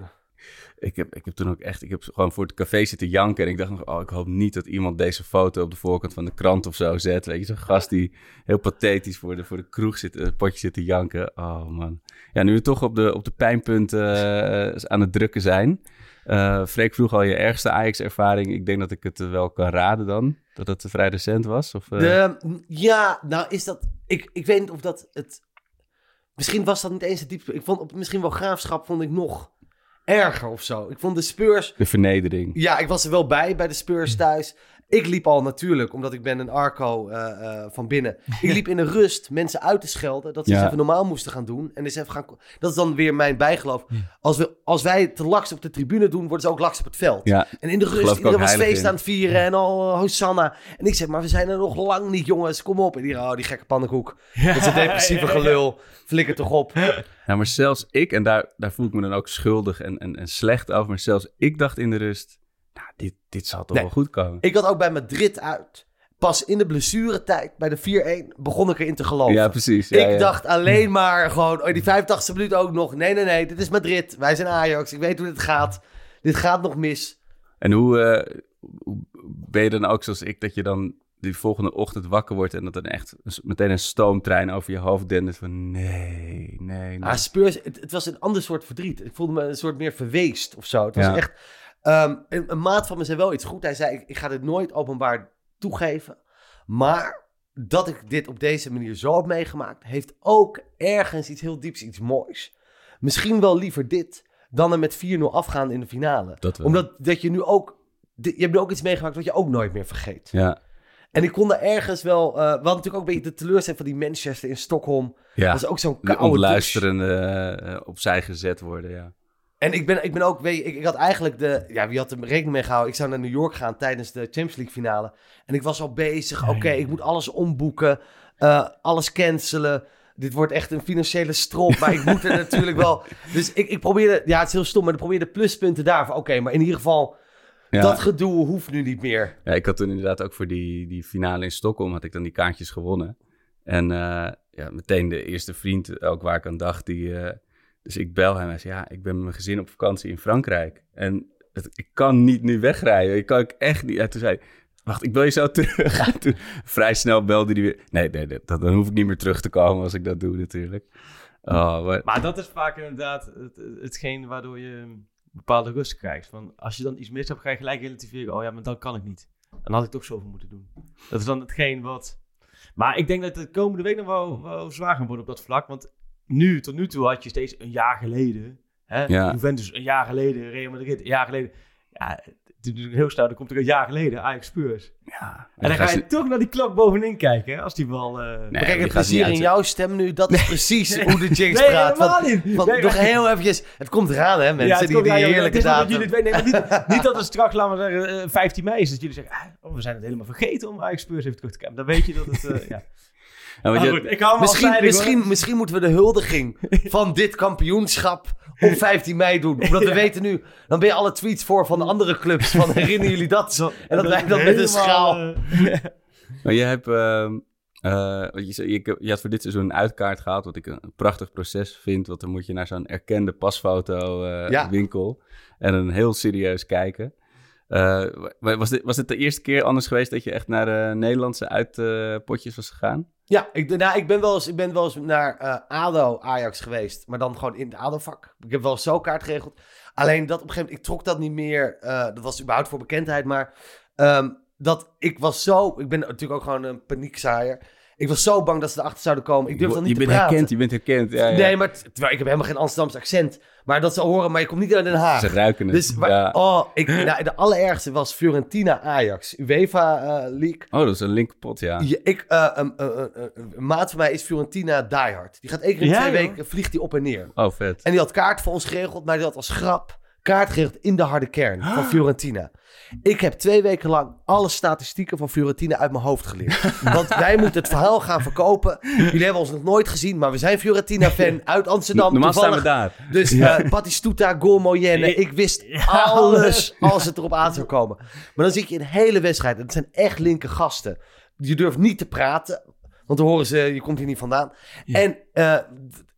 ik heb, ik heb toen ook echt... Ik heb gewoon voor het café zitten janken. En ik dacht nog, oh, ik hoop niet dat iemand deze foto op de voorkant van de krant of zo zet. Weet je, zo'n gast die heel pathetisch voor de, voor de kroeg zit, het potje zit te janken. Oh man. Ja, nu we toch op de, op de pijnpunten eh, aan het drukken zijn. Eh Freek vroeg al je ergste Ajax-ervaring. Ik denk dat ik het eh, wel kan raden dan. Dat het vrij recent was. Of, eh, ja, nou is dat... Ik, ik weet niet of dat het... Misschien was dat niet eens het diepste. Ik vond op, misschien wel graafschap vond ik nog erger of zo. Ik vond de Spurs... de vernedering. Ja, ik was er wel bij, bij de Spurs thuis. Ik liep al natuurlijk, omdat ik ben een Arco eh, eh, van binnen. Ik liep in de rust mensen uit te schelden. Dat ze Ja. eens even normaal moesten gaan doen. En eens even gaan... Dat is dan weer mijn bijgeloof. Als, we, als wij te laks op de tribune doen, worden ze ook laks op het veld. Ja, En in de rust, iedereen was feest in. aan het vieren en al uh, Hosanna. En ik zeg, maar we zijn er nog lang niet, jongens. Kom op. En die, oh, die gekke pannenkoek. Dat is een depressieve gelul. Flikker toch op. Ja, maar zelfs ik, en daar, daar voel ik me dan ook schuldig en, en, en slecht over, maar zelfs ik dacht in de rust, nou, dit, dit zal toch Nee. wel goed komen. Ik had ook bij Madrid uit. Pas in de blessuretijd, bij de 4-1, begon ik erin te geloven. Ja, precies. Ja, ik ja. dacht alleen maar gewoon, oh, die 85 minuut ook nog. Nee, nee, nee, dit is Madrid. Wij zijn Ajax. Ik weet hoe dit gaat. Dit gaat nog mis. En hoe, eh, hoe ben je dan ook zoals ik, dat je dan die volgende ochtend wakker wordt en dat dan echt meteen een stoomtrein over je hoofd dendert van nee, nee, nee. Ah, Spurs, het, het was een ander soort verdriet. Ik voelde me een soort meer verweest of zo. Het was Ja. echt... ehm, een, een maat van me zei wel iets goed. Hij zei, ik, ik ga dit nooit openbaar toegeven. Maar dat ik dit op deze manier zo heb meegemaakt... heeft ook ergens iets heel dieps, iets moois. Misschien wel liever dit dan er met 4-0 afgaan in de finale. Dat. Omdat dat je nu ook... Je hebt nu ook iets meegemaakt wat je ook nooit meer vergeet. Ja, En ik kon daar ergens wel... eh we hadden natuurlijk ook een beetje de teleurstelling van die Manchester in Stockholm. ja. Dat is ook zo'n de koude douche. ontluisterende eh, opzij gezet worden, ja. En ik ben, ik ben ook, weet je, ik, ik had eigenlijk de, ja, wie had er rekening mee gehouden? Ik zou naar New York gaan tijdens de Champions League finale. En ik was al bezig, oké, ik moet alles omboeken, eh, alles cancelen. Dit wordt echt een financiële strop, maar ik moet er natuurlijk wel. Dus ik, ik probeerde, ja, het is heel stom, maar ik probeerde pluspunten daarvan. Oké, maar in ieder geval Ja. Dat gedoe hoeft nu niet meer. Ja, ik had toen inderdaad ook voor die, die finale in Stockholm had ik dan die kaartjes gewonnen. En eh, ja, meteen de eerste vriend ook waar ik aan dacht, die, eh, dus ik bel hem en zei, ja, ik ben met mijn gezin op vakantie in Frankrijk. En het, ik kan niet nu wegrijden. Ik kan ik echt niet. En toen zei wacht, ik bel je zo terug. En toen, vrij snel belde hij weer. Nee, nee, nee dat, dan hoef ik niet meer terug te komen als ik dat doe natuurlijk. Oh, maar, Maar dat is vaak inderdaad het, hetgeen waardoor je bepaalde rust krijgt. Van als je dan iets mis hebt, ga je gelijk relativeren. Oh ja, maar dan kan ik niet. Dan had ik toch zoveel moeten doen. Dat is dan hetgeen wat... Maar ik denk dat het de komende week nog wel, wel zwaar gaan worden op dat vlak. Want nu, tot nu toe had je steeds een jaar geleden... Hè, Ja. Juventus een jaar geleden, Real Madrid een jaar geleden. Ja, het is natuurlijk heel snel. Dan komt er een jaar geleden Ajax Spurs. ja, En dan ga je toch naar die klok bovenin kijken, hè, als die wel... eh, Nee, kijk, het plezier in jouw stem nu, dat is precies hoe de Jinx Nee, praat. helemaal Want, niet. want Nee, nog maar- heel eventjes, het komt eraan hè mensen, Ja, het die, komt- die ja, heerlijke dat jullie het weten. Niet, niet dat het straks, laten we zeggen, eh, 15 mei is. Dat jullie zeggen, ah, oh, we zijn het helemaal vergeten om Ajax Spurs even terug te kijken. Dan weet je dat het... eh, ja. Ja, Maar je- goed, ik hou Misschien, misschien, misschien moeten we de huldiging van dit kampioenschap op 15 mei doen. Omdat we weten nu, dan ben je alle tweets voor van de andere clubs. Van herinneren jullie dat? Zo, En dat wij dan met een schaal. eh, Maar je hebt, ehm, eh, wat je, zei, je, je had voor dit seizoen een uitkaart gehaald, wat ik een, een prachtig proces vind. Want dan moet je naar zo'n erkende pasfoto eh, Ja. winkel en een heel serieus kijken. Eh, wa- was, dit, was de eerste keer anders geweest dat je echt naar de Nederlandse uitpotjes was gegaan? Ja, ik, nou, ik, ben wel eens, ik ben wel eens naar eh, ADO Ajax geweest. Maar dan gewoon in het ADO-vak. Ik heb wel zo kaart geregeld. Alleen dat op een gegeven moment, ik trok dat niet meer. eh, dat was überhaupt voor bekendheid. Maar ehm, dat ik was zo, ik ben natuurlijk ook gewoon een paniekzaaier. Ik was zo bang dat ze erachter zouden komen. Ik durf dan niet je te bent praten. herkend, je bent herkend. Ja, ja. Nee, maar t- terwijl ik heb helemaal geen Amsterdams accent. Maar dat ze horen, maar je komt niet uit Den Haag. Ze ruiken het. Dus ja. oh, ik, nou, de allerergste was Fiorentina Ajax, UEFA eh, League. Oh, dat is een linkerpot, ja. Je- ik, eh, een maat van mij is Fiorentina diehard. Die gaat één keer in Ja, twee weken vliegt die op en neer. Oh, vet. En die had kaart voor ons geregeld, maar die had als grap kaart geregeld in de harde kern van Fiorentina. Ik heb twee weken lang alle statistieken van Fiorentina uit mijn hoofd geleerd. Want wij moeten het verhaal gaan verkopen. Jullie hebben ons nog nooit gezien, maar we zijn Fiorentina-fan uit Amsterdam. Normaal staan we Toevallig daar. dus eh Batistuta, Gol Moyenne. Ik wist alles als het erop aan zou komen. Maar dan zit je een hele wedstrijd. En het zijn echt linker gasten. Je durft niet te praten. Want dan horen ze, je komt hier niet vandaan. En eh,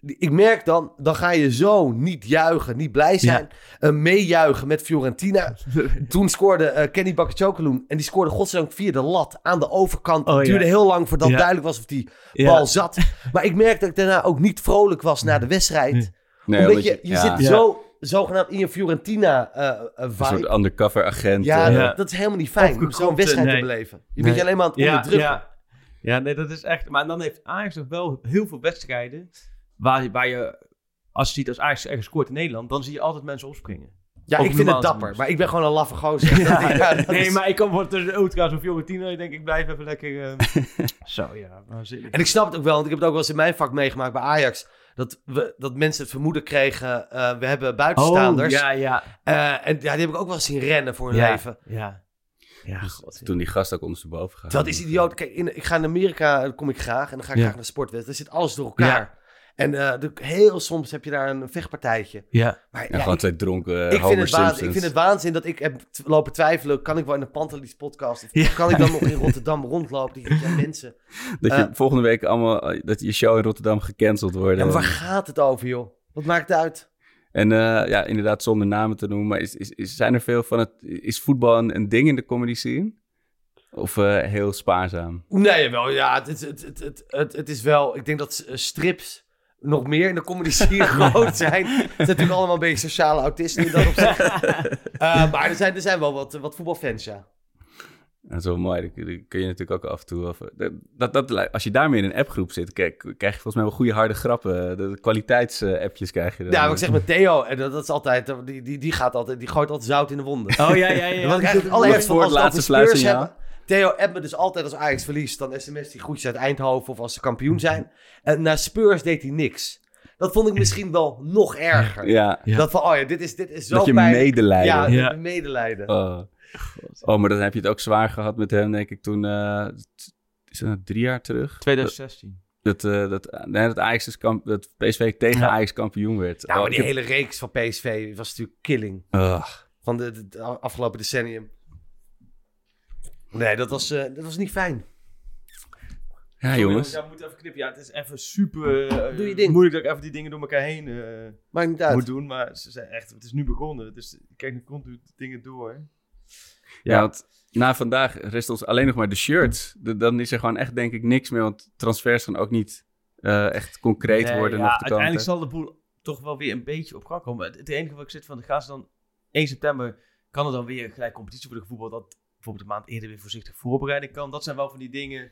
ik merk dan, dan ga je zo niet juichen, niet blij zijn. eh, meejuichen met Fiorentina. Toen scoorde eh, Kenny Bakachokaloen. En die scoorde godzijdank via de lat aan de overkant. Oh, het duurde ja. heel lang voordat Ja. duidelijk was of die Ja. bal zat. Maar ik merk dat ik daarna ook niet vrolijk was na de wedstrijd. Nee, Omdat je, je ja, zit een zo zogenaamd in je Fiorentina eh eh, soort vibe. undercover agent. Ja, Ja. Dat, dat is helemaal niet fijn om zo'n wedstrijd nee. te beleven. Je Nee. bent je alleen maar aan het ja, onderdrukken. ja. ja, nee, dat is echt... Maar dan heeft Ajax nog wel heel veel wedstrijden... waar, waar je, als je ziet als Ajax ergens scoort in Nederland... dan zie je altijd mensen opspringen. Ja, Ook ik vind het dapper. Maar ik ben gewoon een laffe gozer. Ja, ja, dat nee, is- maar ik kom voor tussen de ultra's of Fiorentina. Ik denk, ik blijf even lekker... eh, Zo, ja, waanzinnig. En ik snap het ook wel, want ik heb het ook wel eens in mijn vak meegemaakt bij Ajax. Dat, we, dat mensen het vermoeden kregen, eh, we hebben buitenstaanders. Oh, ja, ja. Eh, en ja, die heb ik ook wel eens zien rennen voor hun ja, leven. Ja. Ja, Dus god. toen die gast ook ondersteboven gaat. Dat is idioot. Kijk, in, ik ga in Amerika, kom ik graag. En dan ga ik Ja. graag naar sportwedstrijden. Daar zit alles door elkaar. En eh, de- heel soms heb je daar een vechtpartijtje. Ja. Maar Ja, ja, gewoon ik, twee dronken ik, vind het waanzin, ik vind het waanzin dat ik heb lopen twijfelen. Kan ik wel in de Pantelis podcast? Of Ja. kan ik dan nog in Rotterdam rondlopen? Die ja, mensen. Dat je Eh, volgende week allemaal, eh, dat je show in Rotterdam gecanceld wordt. Ja, maar waar gaat het over, joh? Wat maakt het uit? En eh, ja, inderdaad, zonder namen te noemen, maar is, is, is, zijn er veel van het, is voetbal een, een ding in de comedy scene? Of eh, heel spaarzaam? Nee, wel, ja, het, is- het, het, het, het, het is wel... Ik denk dat eh, strips nog meer in de comedy scene groot zijn. Het zijn natuurlijk allemaal een beetje sociale autisten in dat opzicht. Eh, maar er zijn, er zijn wel wat, wat voetbalfans, ja. Dat is wel mooi. Dat kun je natuurlijk ook af en toe... Dat, dat, als je daarmee in een appgroep zit, kijk, krijg je volgens mij wel goede harde grappen. De kwaliteitsappjes krijg je dan. Ja, wat ik zeg met Theo, en dat, dat is altijd, die, die, die, gaat altijd, die gooit altijd zout in de wonden. Oh, ja, ja, ja. Wat ik eigenlijk voor het laatste hebben. Theo appt me dus altijd als Ajax verliest. Dan sms die groetjes uit Eindhoven of als ze kampioen zijn. En naar Spurs deed hij niks. Dat vond ik misschien wel nog erger. Ja, Ja. Dat van, oh ja, dit is, dit is zo dat je pijnlijk. medelijden. Ja, Ja. medelijden. Oh. oh, maar dan heb je het ook zwaar gehad met hem, denk ik, toen... eh, t- is dat nou drie jaar terug? 2016. Dat, eh, dat, nee, dat, Ajax kamp, dat PSV tegen Ja. Ajax kampioen werd. Ja, maar Oh, die ik heb- hele reeks van PSV was natuurlijk killing. Ugh. van de, de- de afgelopen decennium. Nee, dat was, eh, dat was niet fijn. Ja, jongens. Ja, we moeten even knippen. Ja, het is even super eh, Doe je ding. moeilijk dat ik even die dingen door elkaar heen eh, Maakt niet uit. moet doen. Maar ze zijn echt, het is nu begonnen. Dus ik kijk nu continu de dingen door. Ja, want na vandaag rest ons alleen nog maar de shirts. De- dan is er gewoon echt denk ik niks meer, want transfers gaan ook niet eh, echt concreet Nee, worden ja, nog te uiteindelijk zal de boel toch wel weer een beetje op gang komen. Het, het enige wat ik zit van, de gaan ze dan 1 september, kan er dan weer gelijk competitie worden gevoetbald, dat bijvoorbeeld een maand eerder weer voorzichtig voorbereiding kan. Dat zijn wel van die dingen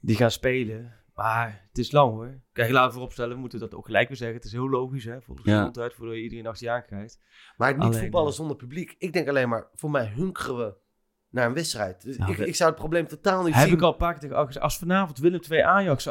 die gaan spelen. Maar het is lang hoor. Kijk, laten we vooropstellen, we moeten dat ook gelijk weer zeggen. Het is heel logisch hè, voor de Ja. gezondheid, voordat je iedereen achter je aan krijgt. Maar niet Alleen, voetballen eh, zonder publiek. Ik denk alleen maar, voor mij hunkeren we naar een wedstrijd. Dus Nou, ik, ik zou het probleem totaal niet Heb zien. ik al een paar keer tegen als vanavond Willem 2 Ajax,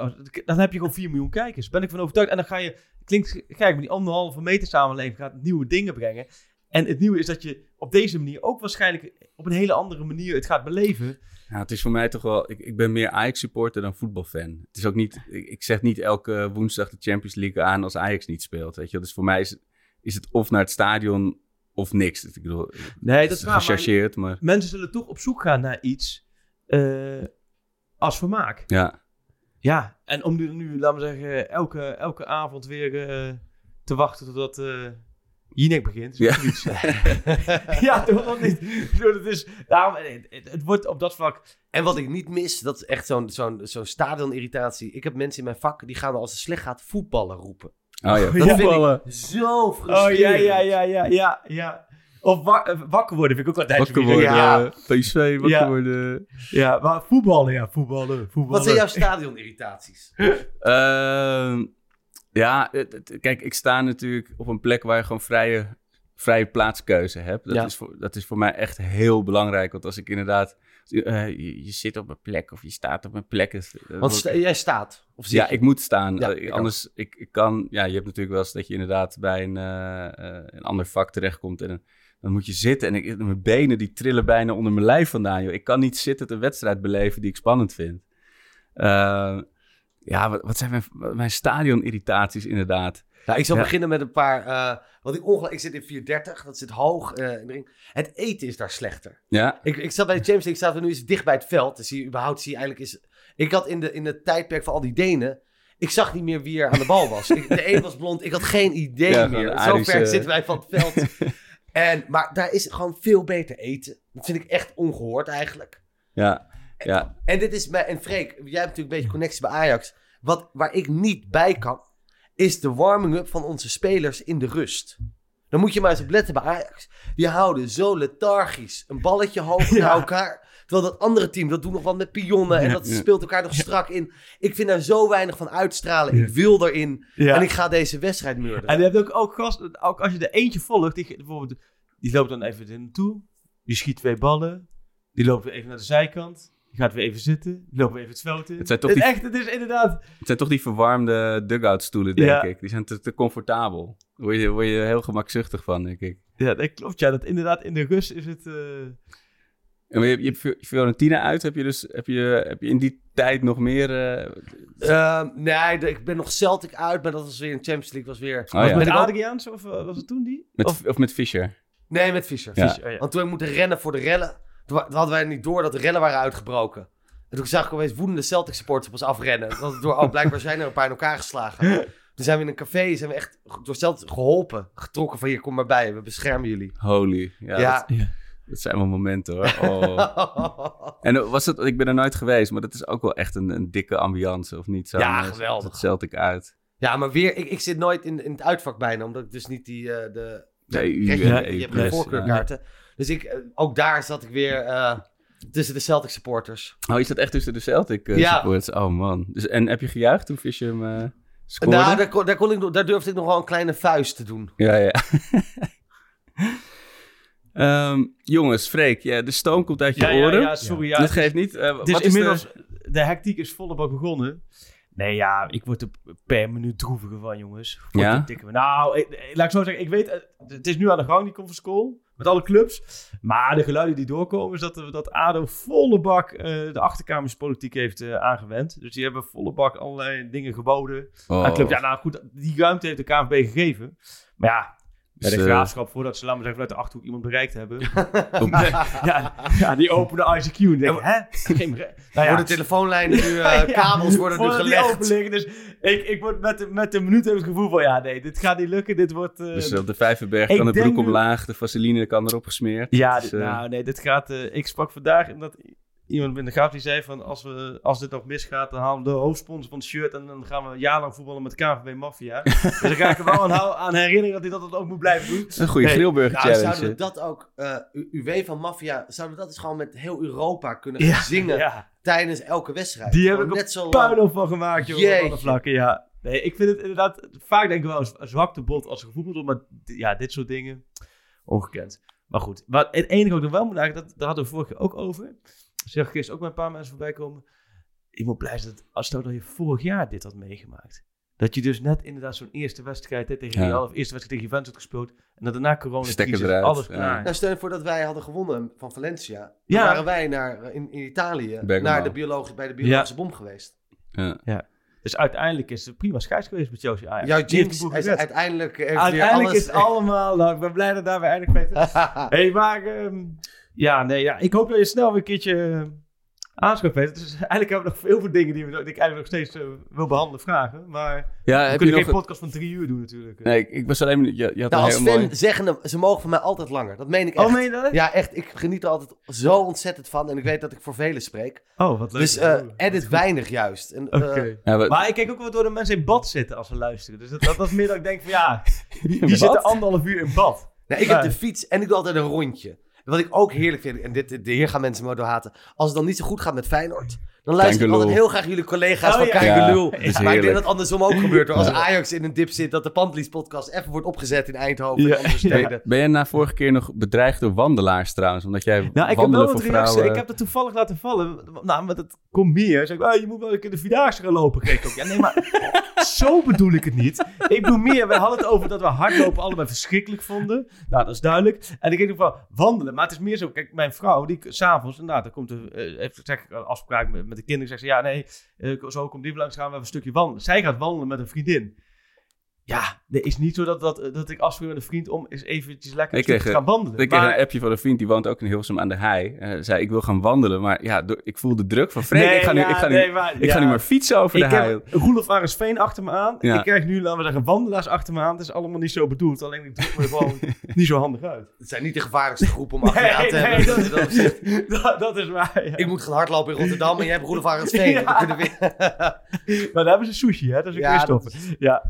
dan heb je gewoon 4 miljoen kijkers. Ben ik van overtuigd. En dan ga je, klinkt gek, maar die anderhalve meter samenleving gaat nieuwe dingen brengen. En het nieuwe is dat je op deze manier ook waarschijnlijk op een hele andere manier het gaat beleven. Ja, het is voor mij toch wel... Ik, ik ben meer Ajax-supporter dan voetbalfan. Het is ook niet... Ik, ik zeg niet elke woensdag de Champions League aan als Ajax niet speelt, weet je. Dus voor mij is, is het of naar het stadion of niks. Ik bedoel, Nee, dat is waar. maar Gechargeerd, maar... mensen zullen toch op zoek gaan naar iets eh, als vermaak. Ja, Ja, en om nu, nu laten we zeggen, elke, elke avond weer eh, te wachten totdat eh Jinek begint. Ja. Zoiets. ja, toch wel niet. Het, is, daarom, het, wordt op dat vlak... En wat ik niet mis, dat is echt zo'n zo'n zo'n stadionirritatie. Ik heb mensen in mijn vak, die gaan als het slecht gaat voetballen roepen. oh ja. Dat vind Voetballen. ik zo Oh frustrerend. ja, ja, ja, ja, ja, ja. Of wa- eh, wakker worden vind ik ook altijd Wakker worden, Ja. PSV, wakker Ja. worden. Ja, maar voetballen, ja, voetballen, voetballen. Wat zijn jouw stadionirritaties? Ehm, ja, kijk, ik sta natuurlijk op een plek waar je gewoon vrije, vrije plaatskeuze hebt. Dat, Ja. is voor, dat is voor mij echt heel belangrijk. Want als ik inderdaad... eh, je, je zit op een plek of je staat op een plek. Want sta- jij staat. Of zit ja, je? ik moet staan. Ja, Eh, ik anders, ik, ik kan... Ja, je hebt natuurlijk wel eens dat je inderdaad bij een, eh, een ander vak terechtkomt. En dan, dan moet je zitten. En ik, mijn benen die trillen bijna onder mijn lijf vandaan. Joh. Ik kan niet zitten een wedstrijd beleven die ik spannend vind. Ja, wat, wat zijn mijn, mijn stadion-irritaties inderdaad? Nou, ik zal Ja. beginnen met een paar. wat ik ongelijk. Ik zit in 430, dat zit hoog eh, in de ring. Het eten is daar slechter. Ja, Ik, ik zat bij de Champions League, staat er nu eens dicht bij het veld. Dus je überhaupt, zie je eigenlijk is. Ik had in, de, in het tijdperk van al die Denen. Ik zag niet meer wie er aan de bal was. Ik, de een was blond, ik had geen idee Ja, meer. Zo ver zitten wij van het veld. en, maar daar is gewoon veel beter eten. Dat vind ik echt ongehoord eigenlijk. ja, ja. En dit is en Freek, jij hebt natuurlijk een beetje connectie bij Ajax. Wat, waar ik niet bij kan, is de warming-up van onze spelers in de rust. Dan moet je maar eens op letten bij Ajax. Die houden zo lethargisch een balletje hoog naar elkaar. Terwijl dat andere team, dat doet nog wat met pionnen. En dat speelt elkaar nog strak in. Ik vind daar zo weinig van uitstralen. Ik wil erin. En ik ga deze wedstrijd murderen. En je hebt ook, ook gast, ook als je er eentje volgt, die, bijvoorbeeld, die loopt dan even naartoe, die schiet twee ballen, die loopt even naar de zijkant, gaat weer even zitten, loopt weer even het veld in. Het zijn toch Het die, echt, het is inderdaad... het zijn toch die verwarmde dugout stoelen, denk Ja. ik. Die zijn te, te comfortabel. Daar word je, word je heel gemakzuchtig van, denk ik. Ja, dat klopt. Ja, dat inderdaad in de rust is het... eh, En je, je hebt Fi- Fiorentina uit. Heb je, dus, heb, je, heb je in die tijd nog meer... eh, Ehm, nee, ik ben nog Celtic uit. Maar dat was weer in Champions League. Was weer... Oh, ja. Met ik Adriaans, of eh, was het toen die? met, Of, of, met Fischer? Nee, met Fischer. Ja. Fischer, oh ja. Want toen we moeten rennen voor de rellen, toen hadden wij niet door dat de rellen waren uitgebroken. En toen zag ik opeens woedende Celtic supporters op ons afrennen. Dat door, oh, blijkbaar zijn er een paar in elkaar geslagen. Toen zijn we in een café, zijn we echt door Celtic geholpen. Getrokken van hier, kom maar bij, we beschermen jullie. Holy. Ja, Ja. Dat, dat zijn wel momenten hoor. Oh. En was het, ik ben er nooit geweest, maar dat is ook wel echt een, een dikke ambiance, of niet? Zo, Ja, eh, geweldig. Het Celtic uit. ja, maar weer, ik, ik zit nooit in, in het uitvak bijna, omdat ik dus niet die, eh, de... Nee, U E je hebt geen voorkeurkaarten. Dus ik, eh, ook daar zat ik weer eh, tussen de Celtic supporters. Oh, je zat echt tussen de Celtic eh, Ja. supporters? Oh man. Dus, en heb je gejuicht toen Fischer hem eh scoorde? Nou, daar, kon, daar, kon ik, daar durfde ik nog wel een kleine vuist te doen. Ja, ja. Ehm, jongens, Freek, ja, de stoom komt uit je Ja, ja, oren. ja, sorry. Ja, dat geeft niet. Het is wat inmiddels, de- de... hectiek is volle bak begonnen. Nee, ja, ik word er per minuut droeviger van, jongens. Ja? Verdikke me. Nou, ik, ik- laat ik zo zeggen, ik weet, eh, het is nu aan de gang, die conference call, met alle clubs. Maar de geluiden die doorkomen, is dat, dat ADO volle bak eh, de achterkamerspolitiek heeft eh, aangewend. Dus die hebben volle bak allerlei dingen geboden Oh. aan clubs. Ja, nou goed, die ruimte heeft de KNVB gegeven. Maar ja, Ja, Dus, de eh, graafschap, voordat ze, laten we zeggen, vanuit de Achterhoek iemand bereikt hebben. ja, ja, die openen ICQ en denken, hè? Geen. Nou ja, Worden telefoonlijnen nu, eh, Ja, kabels worden nu die gelegd. Dus ik, ik word met de, met de minuut heb ik het gevoel van, ja, nee, dit gaat niet lukken. Dit wordt... eh, dus op de Vijverberg kan de broek omlaag, de vaseline kan erop gesmeerd. Ja, Dus, nou nee, dit gaat... eh, ik sprak vandaag omdat iemand in de gaaf die zei van... Als, we, als dit nog misgaat, dan halen we de hoofdsponsor van het shirt... en dan gaan we een jaar lang voetballen met KVB Mafia. dus dan ga ik er wel aan, herinneren dat hij dat ook moet blijven doen. een goede Nee, grillburger Nou, challenge. zouden we dat ook, eh U- UW van Mafia, zouden we dat eens gewoon met heel Europa kunnen zingen Ja, tijdens elke wedstrijd? die heb Gewoon ik net zo lang. puinhoop van gemaakt, joh. Op Jeetje. alle vlakken, ja. Nee, ik vind het inderdaad... Vaak denk ik wel een zwakte bot als gevoetbald wordt. Maar ja, dit soort dingen, ongekend. Maar goed, wat, het enige wat ik nog wel moet eigenlijk, dat, daar hadden we vorige keer ook over. Zeg ik gisteren ook met een paar mensen voorbij komen. Ik moet blij zijn dat, als stel dat je vorig jaar dit had meegemaakt. Dat je dus net inderdaad zo'n eerste wedstrijd hè, tegen Ja. Real, of eerste wedstrijd tegen Juventus had gespeeld. En dat daarna corona Stekker eruit, alles ja. klaar. Nou, stel je voor dat wij hadden gewonnen van Valencia. Dan Ja. waren wij naar, eh, in, in Italië Bergamo. naar de biologische, bij de biologische bom geweest. Ja. Dus uiteindelijk is het prima scheids geweest met Chelsea Ajax. Jouw jinx is uiteindelijk... Uiteindelijk alles- is het allemaal... Nou, ik ben blij dat daar weer eindigt, Peter. hey, maar... ehm, ja, nee, ja, ik hoop dat je snel weer een keertje uh, aanschuift, Peter. Dus eigenlijk hebben we nog veel veel dingen die, we, die ik eigenlijk nog steeds eh, wil behandelen, vragen. Maar Ja, we heb je kunnen nog... geen podcast van drie uur doen natuurlijk. Nee, ik, ik was alleen... Je, je had Nou, als fan mooi... zeggen ze mogen van mij altijd langer. Dat meen ik echt. Oh, meen je dat? Ja, echt. Ik geniet er altijd zo ontzettend van. En ik weet dat ik voor velen spreek. Oh, wat leuk. Dus eh, edit weinig juist. En, eh. Ja, Maar ik kijk ook wat door de mensen in bad zitten als ze luisteren. Dus dat, dat, is meer dat ik denk van ja, die, zitten anderhalf uur in bad. nou, ik heb de fiets en ik doe altijd een rondje. Wat ik ook heerlijk vind, en dit, de hier gaan mensen me door haten. Als het dan niet zo goed gaat met Feyenoord, dan luister ik altijd heel graag jullie collega's Oh, van ja. Ja, maar ik denk dat het andersom ook gebeurt. hoor. Als Ajax in een dip zit, dat de Pantlies podcast even wordt opgezet in Eindhoven Ja. en andere steden. Ben jij na vorige keer nog bedreigd door wandelaars trouwens? Omdat jij Nou, ik heb wel wat reacties. Ik heb dat toevallig laten vallen. Nou, maar dat komt meer. Zeg ik, ah, je moet wel een keer de Vierdaagse gaan lopen. Kreeg ik ook. Ja, nee, maar zo bedoel ik het niet. Ik bedoel meer, we hadden het over dat we hardlopen allebei verschrikkelijk vonden. Nou, dat is duidelijk. En ik denk ook wel wandelen. Maar het is meer zo, kijk, mijn vrouw, die s'avonds, nou, dan komt er, eh, heeft zeg ik een afspraak met, de kinderen. Zegt ze, ja, nee, eh, zo komt die langs, gaan we even een stukje wandelen. Zij gaat wandelen met een vriendin. Ja, het is niet zo dat, dat, dat ik afspreek met een vriend om eens eventjes lekker een kreeg, te gaan wandelen. Ik kreeg een appje van een vriend, die woont ook in Hilversum aan de hei. Hij zei, ik wil gaan wandelen, maar ja, ik voel de druk van Freek. Nee, ik ga nu, ja, ik ga nu, nee, maar- ik ga nu maar fietsen over Ik de hei. heb Roelof Arendsveen achter me aan. Ja. Ik krijg nu, laten we zeggen, wandelaars achter me aan. Het is allemaal niet zo bedoeld. Alleen ik druk me er gewoon niet zo handig uit. Het zijn niet de gevaarlijkste groep om achter je aan te Nee, hebben. nee, Dat zegt, dat, dat is waar. Ja. ik moet gaan hardlopen in Rotterdam en jij hebt Roelof Arendsveen. Ja. We kunnen weer... Maar daar hebben ze sushi, hè? Dat is dat stoppen. Ja,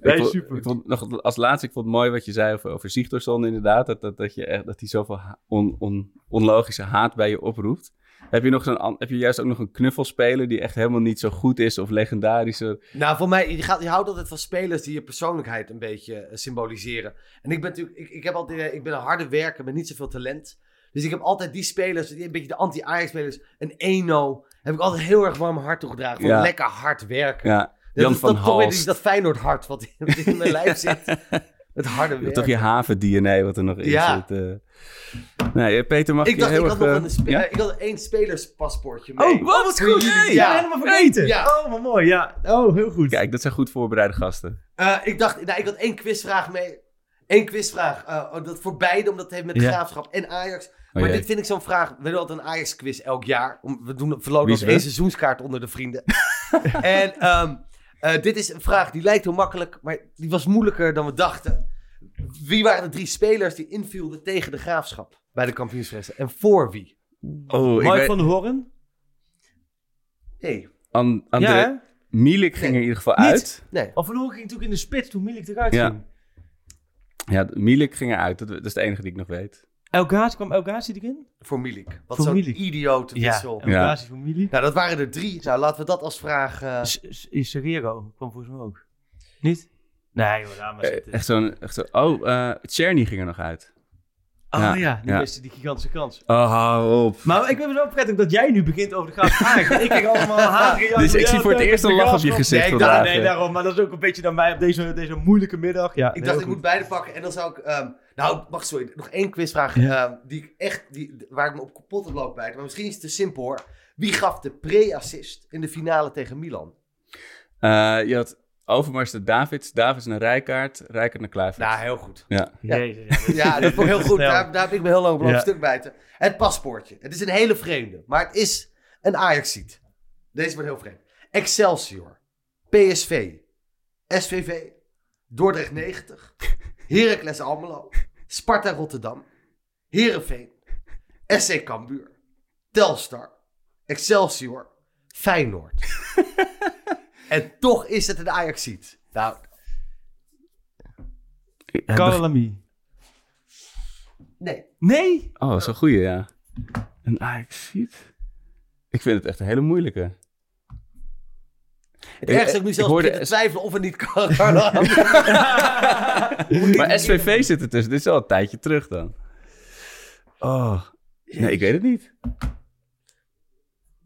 nee, vond, super. ik vond nog als laatste, ik vond het mooi wat je zei over, over Sigtorsson inderdaad. Dat, dat, dat, je echt, dat hij zoveel on, on, onlogische haat bij je oproept. Heb je, nog zo'n, heb je juist ook nog een knuffelspeler die echt helemaal niet zo goed is of legendarischer? Nou, voor mij, je, gaat, je houdt altijd van spelers die je persoonlijkheid een beetje eh, symboliseren. En ik ben natuurlijk, ik, ik heb altijd, eh, ik ben een harde werker met niet zoveel talent. Dus ik heb altijd die spelers, die een beetje de anti-Ajax-spelers, een Eno, heb ik altijd heel erg warm hart toegedragen. Van Ja. lekker hard werken. Ja, Jan is- van dat, Halst. dat Feyenoord hart wat in, wat mijn lijf zit. Het harde werken. Toch je haven-DNA wat er nog in Ja. zit. eh. Nee, Peter, mag ik je dacht, heel ik erg... had nog eh, een spe- ja? ik had één spelerspaspoortje mee. Oh, wat Voor goed. jullie. Ja, Ja. helemaal vergeten. Ja. Oh, wat mooi. Ja. Oh, heel goed. Kijk, dat zijn goed voorbereide gasten. Eh, ik dacht, nou, ik had één quizvraag mee. Eén quizvraag. eh, oh, dat voor beide, omdat het heeft met de Ja. graafschap en Ajax. Oh, maar dit vind ik zo'n vraag. We doen altijd een Ajax-quiz elk jaar. Om- We doen is één seizoenskaart onder de vrienden. en ehm, eh, dit is een vraag die lijkt heel makkelijk, maar die was moeilijker dan we dachten. Wie waren de drie spelers die invielden tegen de graafschap bij de kampioenswedstrijd? En voor wie? Oh, weet... van der Hoorn? Nee. An- André... Ja? Milik ging Nee. er in ieder geval Niet? uit. Nee. Of van Hoorn ging natuurlijk in de spits toen Milik eruit Ja. ging. Ja, Milik ging eruit. Dat, dat is de enige die ik nog weet. El Ghazi, kwam El Ghazi erin? Voor Milik. Wat zo'n idiote wissel. El Ja. Ghazi voor Milik. Nou, dat waren er drie. Nou, laten we dat als vraag... eh, S- S- Serrero kwam volgens mij ook. Niet? Nee, joh, daar maar Eh, zitten. echt zo'n... Echt zo, oh, eh Czerny ging er nog uit. Oh ja, ja, die ja. miste die gigantische kans. Oh, hou op. Maar ik vind het wel prettig dat jij nu begint over de graaf ik krijg allemaal haatreacties. Dus ik zie voor het eerst een lach op je gezicht Nee, vandaag, nee, daarom. Maar dat is ook een beetje dan mij op deze, deze moeilijke middag. Ja, Ik dacht, ik moet beide pakken. En dan zou ik... ehm, nou, wacht, sorry. Nog één quizvraag Ja. ehm, die ik echt, die, waar ik me op kapot heb lopen bijten. Maar misschien is het te simpel hoor. Wie gaf de pre-assist in de finale tegen Milan? Eh, je had Overmars naar Davids, Davids naar Rijkaard, Rijkaard naar Kluivert. Nou, heel goed. Ja. Ja. Jezus, ja, dit- Ja, dat vond ik heel goed. Daar, daar heb ik me heel lang op Ja. een stuk bijten. Het paspoortje. Het is een hele vreemde. Maar het is een Ajax-ziet. Deze wordt heel vreemd. Excelsior. PSV. SVV. Dordrecht 90. Heracles Almelo. Sparta Rotterdam. Heerenveen. SC Cambuur. Telstar. Excelsior. Feyenoord. en toch is het een Ajax-ziet. Nou, nee. Nee? Oh, dat is een goeie, ja. Een Ajax ziet. Ik vind het echt een hele moeilijke. Het ergste dat ik nu zelfs hoorde te twijfelen of het niet kan. kan. Maar SVV zit er tussen. Dit is al een tijdje terug dan. Oh. Nee, ik weet het niet.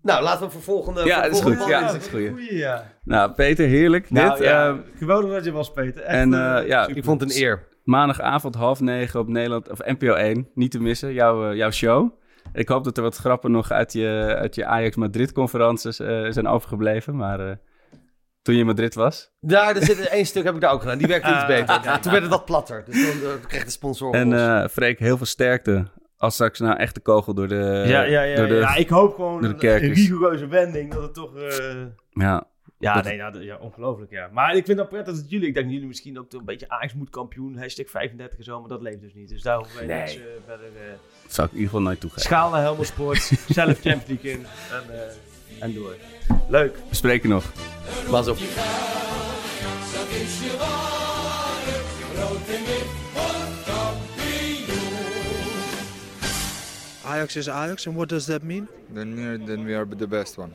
Nou, laten we voor volgende... Ja, voor dat is volgende goed. Ja, is dat het. is goed. Goeie, ja. Nou, Peter, heerlijk. Nou, Dit. ja, ehm, geweldig dat je was, Peter. Echt, en eh, eh, ja, super. Ik vond het een eer. maandagavond half negen op Nederland, of NPO 1. Niet te missen, jouw, eh, jouw show. Ik hoop dat er wat grappen nog uit je, uit je Ajax Madrid-conferences eh, zijn overgebleven. Maar eh, toen je in Madrid was. Daar er zit één stuk heb ik daar ook gedaan. Die werkte iets Ah, beter. ja. Toen werd het wat platter. Dus dan eh, kreeg de sponsor En eh Freek, heel veel sterkte. Als straks nou echt de kogel door de... ja, ja, ja, door de ja, ik hoop gewoon door de een, rigoureuze wending. Dat het toch... eh, ja. Ja, Dat- nee, nou, ja, ongelooflijk, ja. Maar ik vind het prettig dat jullie... Ik denk dat jullie misschien ook een beetje Ajax moet kampioen. Hashtag 35 en zo, maar dat leeft dus niet. Dus daar hoeven wij Nee. niks, eh, verder... eh, Dat zou ik in ieder geval nooit toegeven. schaal naar Helmond Sport, zelf Champions League in en, eh, en door. Leuk. We spreken nog. Was op. Ajax is Ajax, and what does that mean? Then then we are the best one.